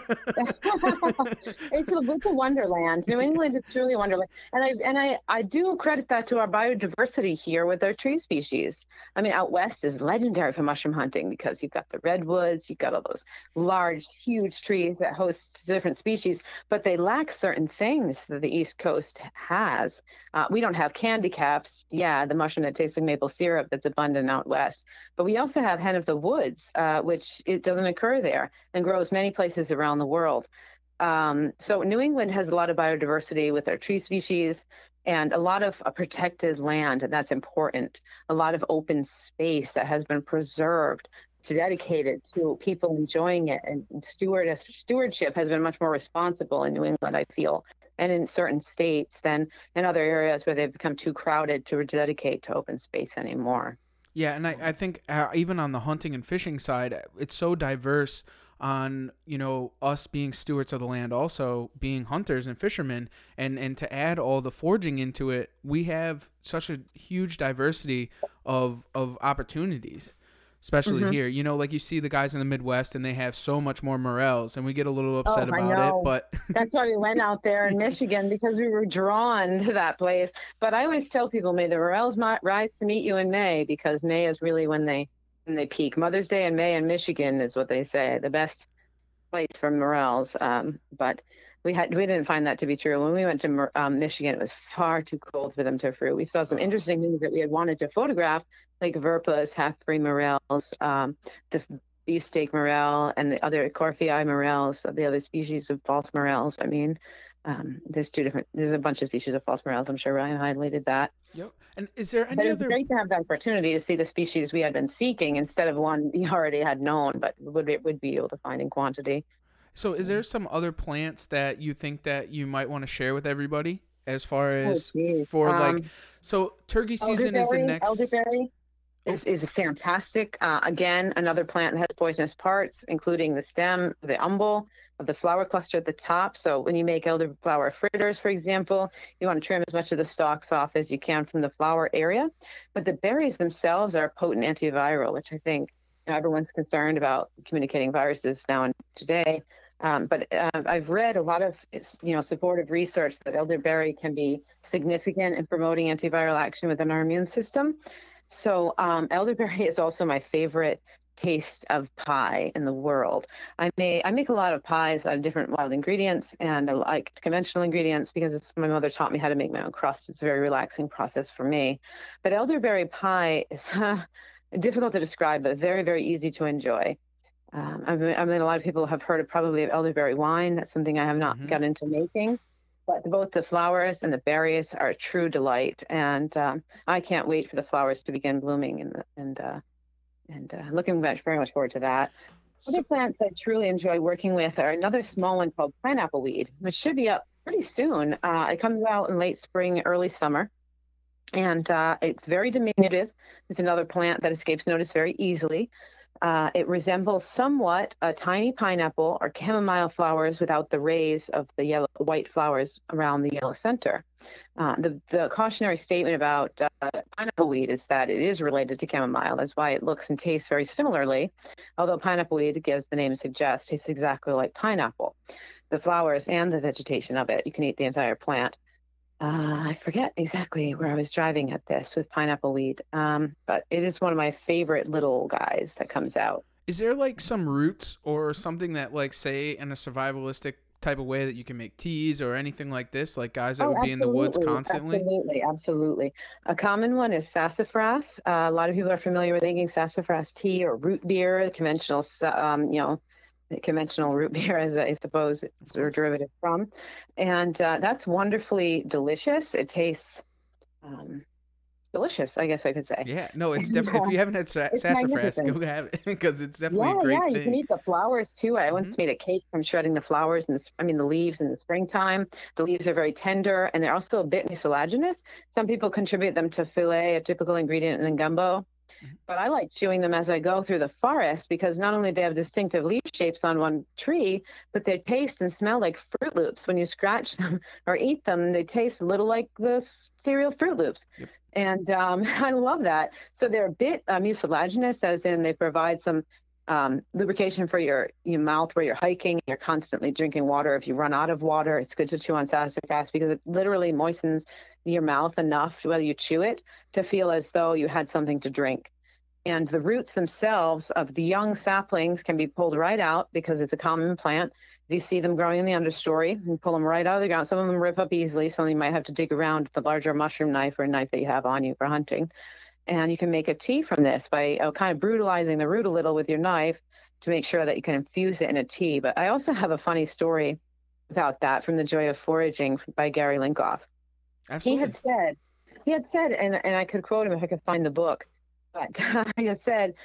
a, it's a wonderland. New [LAUGHS] England is truly a wonderland, and I and I I do credit that to our biodiversity here with our tree species. I mean, out west is legendary for mushroom hunting because you've got the redwoods, you've got all those large, huge trees that host different species, but they lack certain things things that the East Coast has. Uh, we don't have candy caps. Yeah, the mushroom that tastes like maple syrup that's abundant out west. But we also have hen of the woods, uh, which it doesn't occur there and grows many places around the world. Um, so New England has a lot of biodiversity with our tree species and a lot of uh, protected land, and that's important. A lot of open space that has been preserved to dedicate it to people enjoying it and steward stewardship has been much more responsible in New England I feel and in certain states than in other areas where they've become too crowded to dedicate to open space anymore. Yeah, and I, I think uh, even on the hunting and fishing side, it's so diverse on you know us being stewards of the land also being hunters and fishermen and and to add all the forging into it we have such a huge diversity of of opportunities especially mm-hmm. here. You know, like you see the guys in the Midwest and they have so much more morels, and we get a little upset oh, about it. But [LAUGHS] that's why we went out there in Michigan because we were drawn to that place. But I always tell people, may the morels rise to meet you in May because May is really when they when they peak. Mother's Day in May in Michigan is what they say the best place for morels. Um, but we had we didn't find that to be true. When we went to um, Michigan, it was far too cold for them to fruit. We saw some interesting things that we had wanted to photograph, like Verpas, half-free morels, um, the beefsteak morel, and the other korfii morels, the other species of false morels. I mean, um, there's two different. There's a bunch of species of false morels. I'm sure Ryan highlighted that. Yep. And is there any other? but it's great to have the opportunity to see the species we had been seeking instead of one we already had known, but would would be able to find in quantity. So, is there some other plants that you think that you might want to share with everybody as far oh, as oh, for um, like? So, turkey season is the next. Elderberry is, is fantastic. Uh, again, another plant that has poisonous parts, including the stem, the umbel, of the flower cluster at the top. So when you make elderflower fritters, for example, you want to trim as much of the stalks off as you can from the flower area. But the berries themselves are potent antiviral, which I think you know, everyone's concerned about communicating viruses now and today. Um, but uh, I've read a lot of you know supportive research that elderberry can be significant in promoting antiviral action within our immune system. So um, elderberry is also my favorite taste of pie in the world. I make I make a lot of pies out of different wild ingredients and I like conventional ingredients because my mother taught me how to make my own crust. It's a very relaxing process for me. But elderberry pie is [LAUGHS] difficult to describe, but very very easy to enjoy. Um, I, mean, I mean, a lot of people have heard of probably of elderberry wine. That's something I have not mm-hmm. got into making. But both the flowers and the berries are a true delight, and um, I can't wait for the flowers to begin blooming and and uh, and uh, looking much, very much forward to that. Other plants I truly enjoy working with are another small one called pineapple weed, which should be up pretty soon. Uh, it comes out in late spring, early summer, and uh, it's very diminutive. It's another plant that escapes notice very easily. Uh, it resembles somewhat a tiny pineapple or chamomile flowers without the rays of the yellow, white flowers around the yellow center. Uh, the, the cautionary statement about uh, pineapple weed is that it is related to chamomile. That's why it looks and tastes very similarly. Although pineapple weed, as the name suggests, tastes exactly like pineapple. The flowers and the vegetation of it, you can eat the entire plant. Uh, I forget exactly where I was driving at this with pineapple weed, um, but it is one of my favorite little guys that comes out. Is there like some roots or something that, like, say, in a survivalistic type of way that you can make teas or anything like this, like guys that oh, would be in the woods constantly? Absolutely, absolutely. A common one is sassafras. Uh, a lot of people are familiar with making sassafras tea or root beer, the conventional, um, you know, conventional root beer, as I suppose it's a derivative from, and uh, that's wonderfully delicious. It tastes um, delicious, I guess I could say. Yeah, no, it's [LAUGHS] definitely. if you haven't had sa- sassafras, go have it [LAUGHS] because it's definitely yeah, a great yeah, thing. you can eat the flowers too. I mm-hmm. once made a cake from shredding the flowers and I mean the leaves in the springtime. The leaves are very tender and they're also a bit mucilaginous. Some people contribute them to filé, a typical ingredient in gumbo. Mm-hmm. But I like chewing them as I go through the forest because not only do they have distinctive leaf shapes on one tree, but they taste and smell like Froot Loops. When you scratch [LAUGHS] them or eat them, they taste a little like the cereal Froot Loops. Yep. And um, [LAUGHS] I love that. So they're a bit uh, mucilaginous, as in they provide some um, lubrication for your, your mouth where you're hiking. You're constantly drinking water. If you run out of water, it's good to chew on sassafras because it literally moistens your mouth enough, whether you chew it, to feel as though you had something to drink. And the roots themselves of the young saplings can be pulled right out because it's a common plant. If you see them growing in the understory, you pull them right out of the ground. Some of them rip up easily, so you might have to dig around with a larger mushroom knife or knife that you have on you for hunting. And you can make a tea from this by uh, kind of brutalizing the root a little with your knife to make sure that you can infuse it in a tea. But I also have a funny story about that from The Joy of Foraging by Gary Lincoff. Absolutely. He had said, he had said, and, and I could quote him if I could find the book, but [LAUGHS] he had said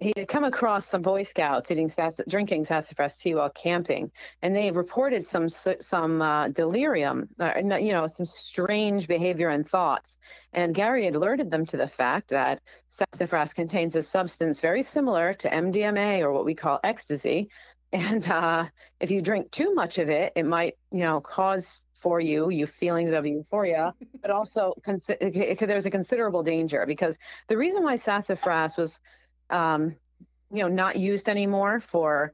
he had come across some Boy Scouts eating sass- drinking sassafras tea while camping, and they reported some some uh, delirium, uh, you know, some strange behavior and thoughts. And Gary had alerted them to the fact that sassafras contains a substance very similar to MDMA or what we call ecstasy, and uh, if you drink too much of it, it might, you know, cause for you, you feelings of euphoria, [LAUGHS] but also cons- there's a considerable danger because the reason why sassafras was, um, you know, not used anymore for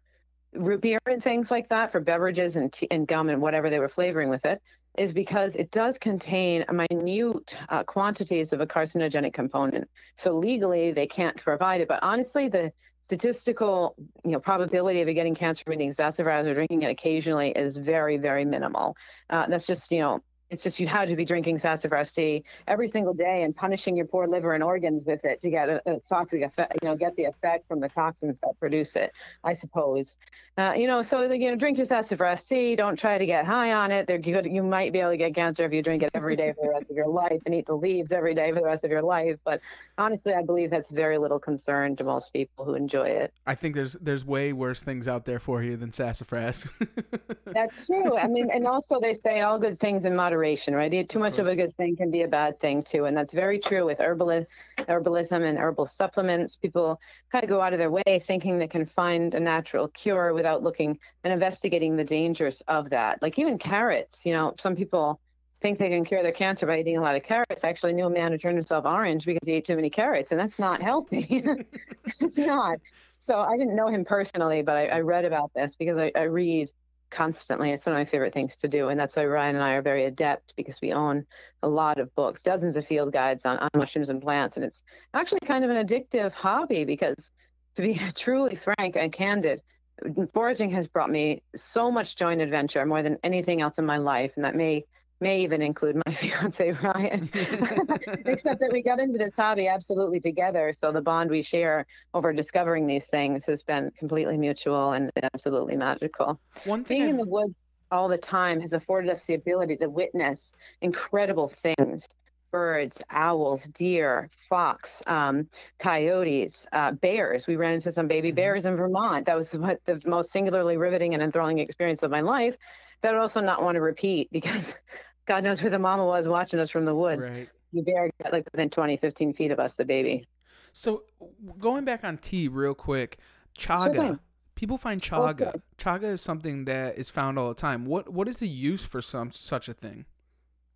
root beer and things like that for beverages and, tea, and gum and whatever they were flavoring with it is because it does contain minute uh, quantities of a carcinogenic component. So legally they can't provide it, but honestly the statistical you know probability of getting cancer from eating sassafras or drinking it occasionally is very very minimal uh, that's just you know it's just you have to be drinking sassafras tea every single day and punishing your poor liver and organs with it to get a, a toxic effect, you know, get the effect from the toxins that produce it, I suppose. Uh, you know, so you know, drink your sassafras tea. Don't try to get high on it. They're good. You might be able to get cancer if you drink it every day for the rest of your life and eat the leaves every day for the rest of your life. But honestly, I believe that's very little concern to most people who enjoy it. I think there's there's way worse things out there for you than sassafras. [LAUGHS] that's true. I mean, and also they say all good things in moderation moderation, right? Too much of, a good thing can be a bad thing too, and that's very true with herbalism, herbalism and herbal supplements. People kind of go out of their way thinking they can find a natural cure without looking and investigating the dangers of that. Like even carrots, you know, some people think they can cure their cancer by eating a lot of carrots. I actually knew a man who turned himself orange because he ate too many carrots, and that's not healthy. [LAUGHS] it's not. So I didn't know him personally, but I, I read about this because I, I read constantly. It's one of my favorite things to do. And that's why Ryan and I are very adept because we own a lot of books, dozens of field guides on, on mushrooms and plants. And it's actually kind of an addictive hobby because to be [LAUGHS] truly frank and candid, foraging has brought me so much joy and adventure more than anything else in my life, and that may may even include my [LAUGHS] fiance Ryan. [LAUGHS] Except that we got into this hobby absolutely together, so the bond we share over discovering these things has been completely mutual and absolutely magical. One thing Being I- in the woods all the time has afforded us the ability to witness incredible things birds, owls, deer, fox, um, coyotes, uh, bears. We ran into some baby Mhm. bears in Vermont. That was what the most singularly riveting and enthralling experience of my life. Would also not want to repeat because [LAUGHS] God knows where the mama was watching us from the woods. right. The bear got like within 20, 15 feet of us, the baby. So going back on tea real quick, chaga. thing. People find chaga. Okay. Chaga is something that is found all the time. What what is the use for some such a thing?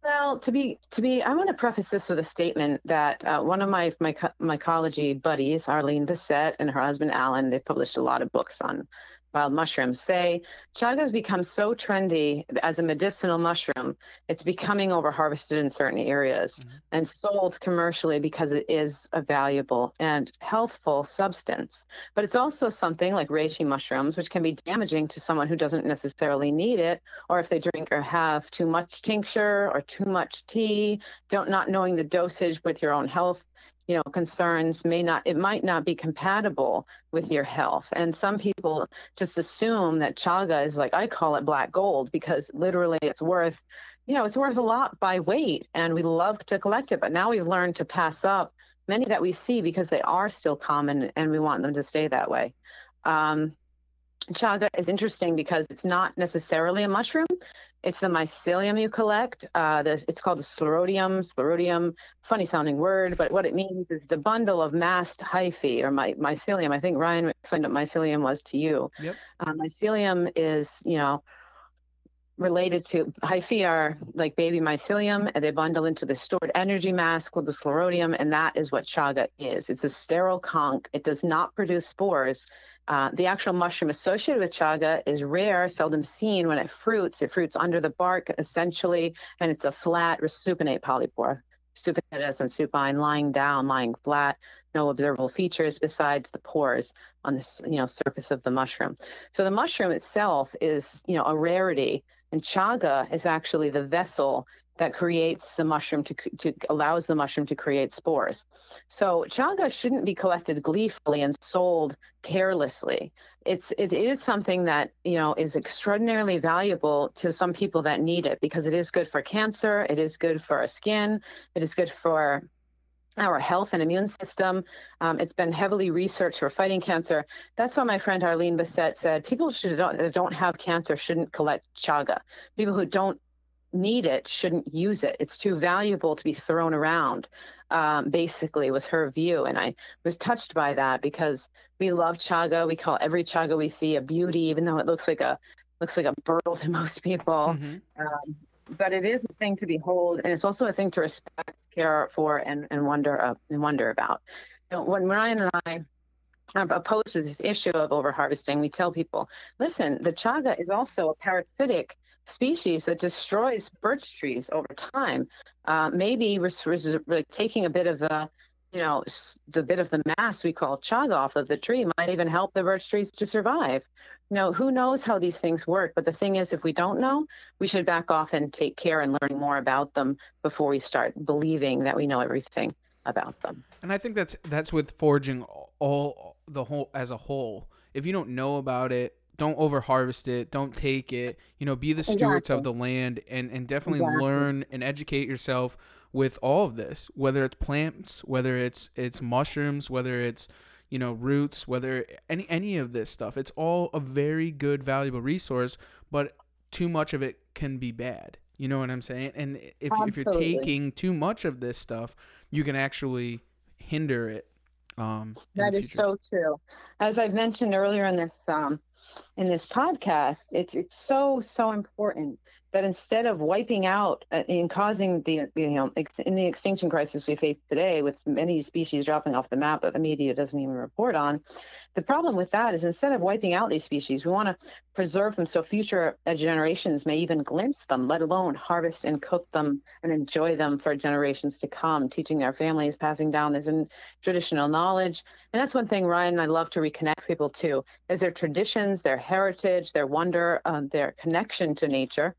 Well, to be to be, I want to preface this with a statement that uh, one of my my co- mycology buddies, Arleen Bessette, and her husband Alan, they've published a lot of books on wild mushrooms. Say chaga has become so trendy as a medicinal mushroom, it's becoming over harvested in certain areas Mhm. and sold commercially because it is a valuable and healthful substance. But it's also something like reishi mushrooms, which can be damaging to someone who doesn't necessarily need it or if they drink or have too much tincture or too much tea, don't not knowing the dosage with your own health, you know, concerns may not it might not be compatible with your health. And some people just assume that chaga is like I call it black gold because literally it's worth, you know, it's worth a lot by weight and we love to collect it, but now we've learned to pass up many that we see because they are still common and we want them to stay that way. Um, chaga is interesting because it's not necessarily a mushroom. It's the mycelium you collect. Uh, the, it's called the sclerotium. Sclerotium, funny sounding word, but what it means is the bundle of mast hyphae or my, mycelium. I think Ryan explained what mycelium was to you. Yep. Uh, mycelium is, you know, related to hyphae are like baby mycelium and they bundle into the stored energy mass called the sclerotium and that is what chaga is it's a sterile conk it does not produce spores uh, the actual mushroom associated with chaga is rare seldom seen. When it fruits it fruits under the bark essentially and it's a flat resupinate polypore. Supinate as in supine lying down lying flat no observable features besides the pores on the you know surface of the mushroom. So the mushroom itself is you know a rarity and chaga is actually the vessel that creates the mushroom to, to allows the mushroom to create spores. So chaga shouldn't be collected gleefully and sold carelessly. It's it is something that you know is extraordinarily valuable to some people that need it because it is good for cancer, it is good for our skin, it is good for our health and immune system. Um, it's been heavily researched for fighting cancer. That's why my friend Arleen Bessette said people should don't, that don't have cancer shouldn't collect chaga. People who don't need it shouldn't use it. It's too valuable to be thrown around. Um, basically, was her view, and I was touched by that because we love chaga. We call every chaga we see a beauty, even though it looks like a looks like a burl to [LAUGHS] most people Mhm. um, but it is a thing to behold, and it's also a thing to respect, care for, and and wonder uh, and wonder about. You know, when Ryan and I opposed to this issue of overharvesting, we tell people, listen, the chaga is also a parasitic species that destroys birch trees over time. Uh, maybe res- like taking a bit of the you know, the bit of the mass we call chaga off of the tree might even help the birch trees to survive. You know, who knows how these things work? But the thing is, if we don't know, we should back off and take care and learn more about them before we start believing that we know everything about them. And I think that's that's with foraging all the whole as a whole. If you don't know about it, don't over harvest it, don't take it. You know, be the stewards of the land and and definitely Exactly. learn and educate yourself with all of this, whether it's plants, whether it's it's mushrooms, whether it's you know roots, whether any any of this stuff. It's all a very good valuable resource, but too much of it can be bad. You know what I'm saying? And if if you're taking too much of this stuff, you can actually hinder it. Um, That is so true. As I've mentioned earlier in this um, in this podcast, it's it's so so important that instead of wiping out uh, and causing the you know in the extinction crisis we face today, with many species dropping off the map that the media doesn't even report on, the problem with that is instead of wiping out these species, we want to preserve them so future uh, generations may even glimpse them, let alone harvest and cook them and enjoy them for generations to come, teaching their families, passing down this traditional knowledge. And that's one thing Ryan I love to reconnect people to is their traditions, their heritage, their wonder, um, their connection to nature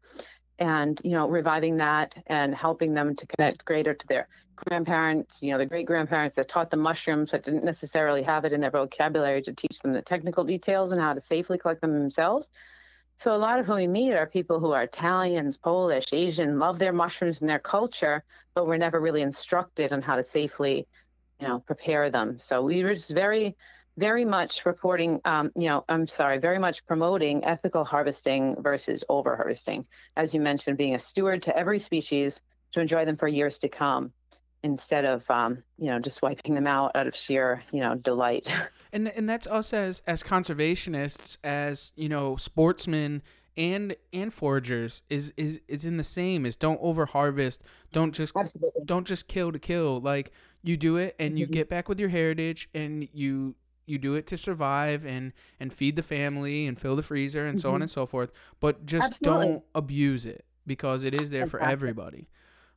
and you know reviving that and helping them to connect greater to their grandparents you know the great grandparents that taught them mushrooms but didn't necessarily have it in their vocabulary to teach them the technical details and how to safely collect them themselves. So a lot of who we meet are people who are italians polish asian love their mushrooms and their culture but were never really instructed on how to safely you know prepare them. So we were just very very much reporting, um, you know, I'm sorry, very much promoting ethical harvesting versus over harvesting. As you mentioned, being a steward to every species to enjoy them for years to come instead of, um, you know, just wiping them out out of sheer, you know, delight. [LAUGHS] And, and that's us as, as conservationists, as, you know, sportsmen and and foragers is is is in the same is don't over harvest don't just Absolutely. don't just kill to kill like you do it and you Mhm. get back with your heritage and you you do it to survive and and feed the family and fill the freezer and so on Mhm. and so forth but just Absolutely. don't abuse it because it is there for everybody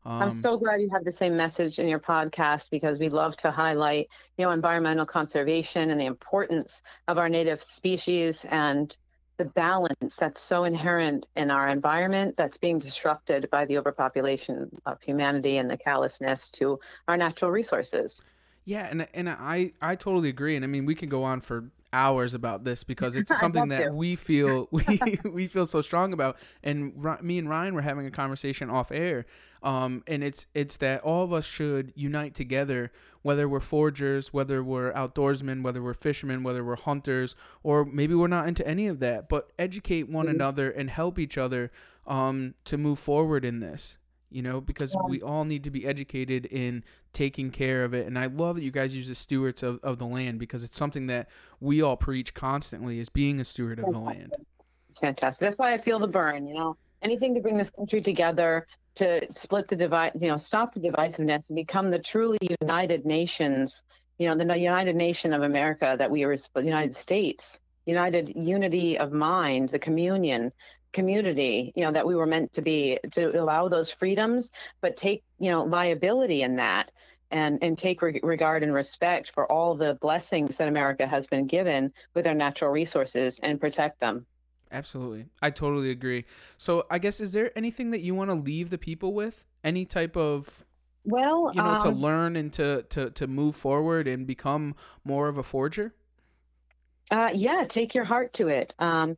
um, I'm so glad you have the same message in your podcast because we love to highlight, you know, environmental conservation and the importance of our native species and the balance that's so inherent in our environment that's being disrupted by the overpopulation of humanity and the callousness to our natural resources. Yeah, and and I I totally agree, and I mean we can go on for hours about this because [LAUGHS] it's something that to. we feel [LAUGHS] we [LAUGHS] we feel so strong about, and me and Ryan were having a conversation off air, um, and it's it's that all of us should unite together, whether we're forgers, whether we're outdoorsmen, whether we're fishermen, whether we're hunters, or maybe we're not into any of that, but educate one Mhm. another and help each other um, to move forward in this. You know, because Yeah. we all need to be educated in taking care of it. And I love that you guys use the stewards of, of the land because it's something that we all preach constantly is being a steward of the land. It's fantastic. That's why I feel the burn, you know. Anything to bring this country together, to split the divide, you know, stop the divisiveness and become the truly united nations, you know, the United Nation of America that we are, the United States, united unity of mind, the communion, community, you know, that we were meant to be, to allow those freedoms, but take, you know, liability in that and and take re- regard and respect for all the blessings that America has been given with our natural resources and protect them. Absolutely. I totally agree. So I guess is there anything that you want to leave the people with? Any type of Well, you know, to um, learn and to, to, to move forward and become more of a forger? uh, yeah, take your heart to it. Um,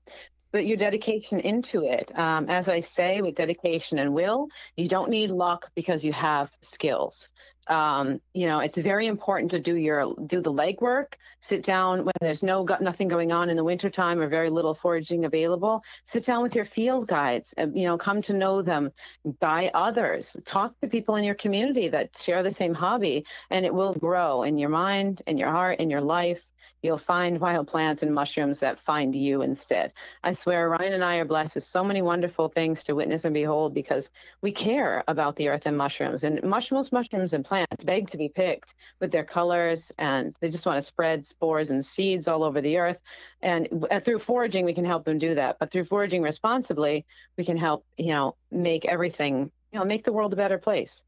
put your dedication into it. Um, as I say, with dedication and will, you don't need luck because you have skills. Um, you know, it's very important to do your do the legwork. Sit down when there's no got nothing going on in the wintertime or very little foraging available. Sit down with your field guides. And, you know, come to know them by others. Talk to people in your community that share the same hobby, and it will grow in your mind, in your heart, in your life. You'll find wild plants and mushrooms that find you instead. I swear, Ryan and I are blessed with so many wonderful things to witness and behold because we care about the earth and mushrooms. And mushrooms, mushrooms, and plants beg to be picked with their colors, and they just want to spread spores and seeds all over the earth. And through foraging, we can help them do that. But through foraging responsibly, we can help, you know, make everything, you know, make the world a better place.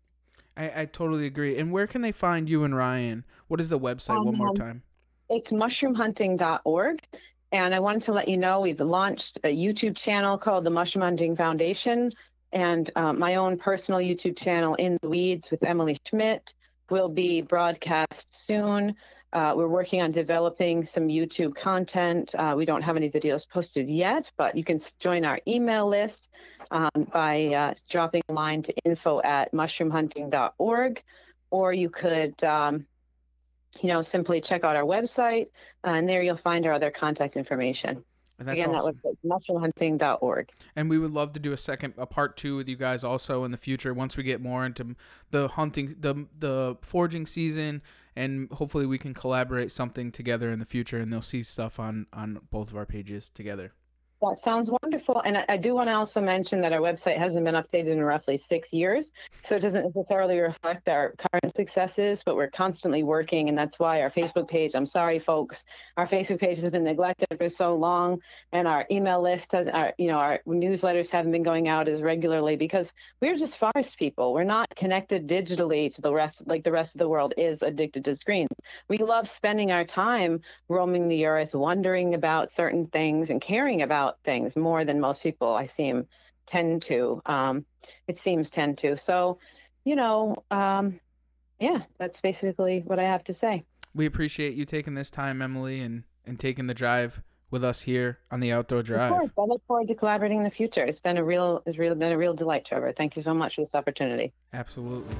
I, I totally agree. And where can they find you and Ryan? What is the website one more Um, time? It's mushroomhunting.org. And I wanted to let you know we've launched a YouTube channel called the Mushroom Hunting Foundation and uh, my own personal YouTube channel, In the Weeds with Emily Schmidt, will be broadcast soon. Uh, we're working on developing some YouTube content. Uh, we don't have any videos posted yet, but you can join our email list um, by uh, dropping a line to info at mushroomhunting.org, or you could. Um, you know, simply check out our website, uh, and there you'll find our other contact information. And that's Again, awesome. that website, mushroomhunting.org. And we would love to do a second, a part two with you guys also in the future once we get more into the hunting, the the foraging season, and hopefully we can collaborate something together in the future, and they'll see stuff on on both of our pages together. That sounds wonderful. And I, I do want to also mention that our website hasn't been updated in roughly six years. So it doesn't necessarily reflect our current successes, but we're constantly working. And that's why our Facebook page, I'm sorry, folks, our Facebook page has been neglected for so long. And our email list has, our, you know, our newsletters haven't been going out as regularly because we're just forest people. We're not connected digitally to the rest, like the rest of the world is addicted to screens. We love spending our time roaming the earth, wondering about certain things and caring about things more than most people I seem tend to. Um, it seems tend to. So, you know, um, yeah, that's basically what I have to say. We appreciate you taking this time, Emily, and and taking the drive with us here on the outdoor drive. Of course, I look forward to collaborating in the future. It's been a real, it's really been a real delight, Trevor. Thank you so much for this opportunity. Absolutely.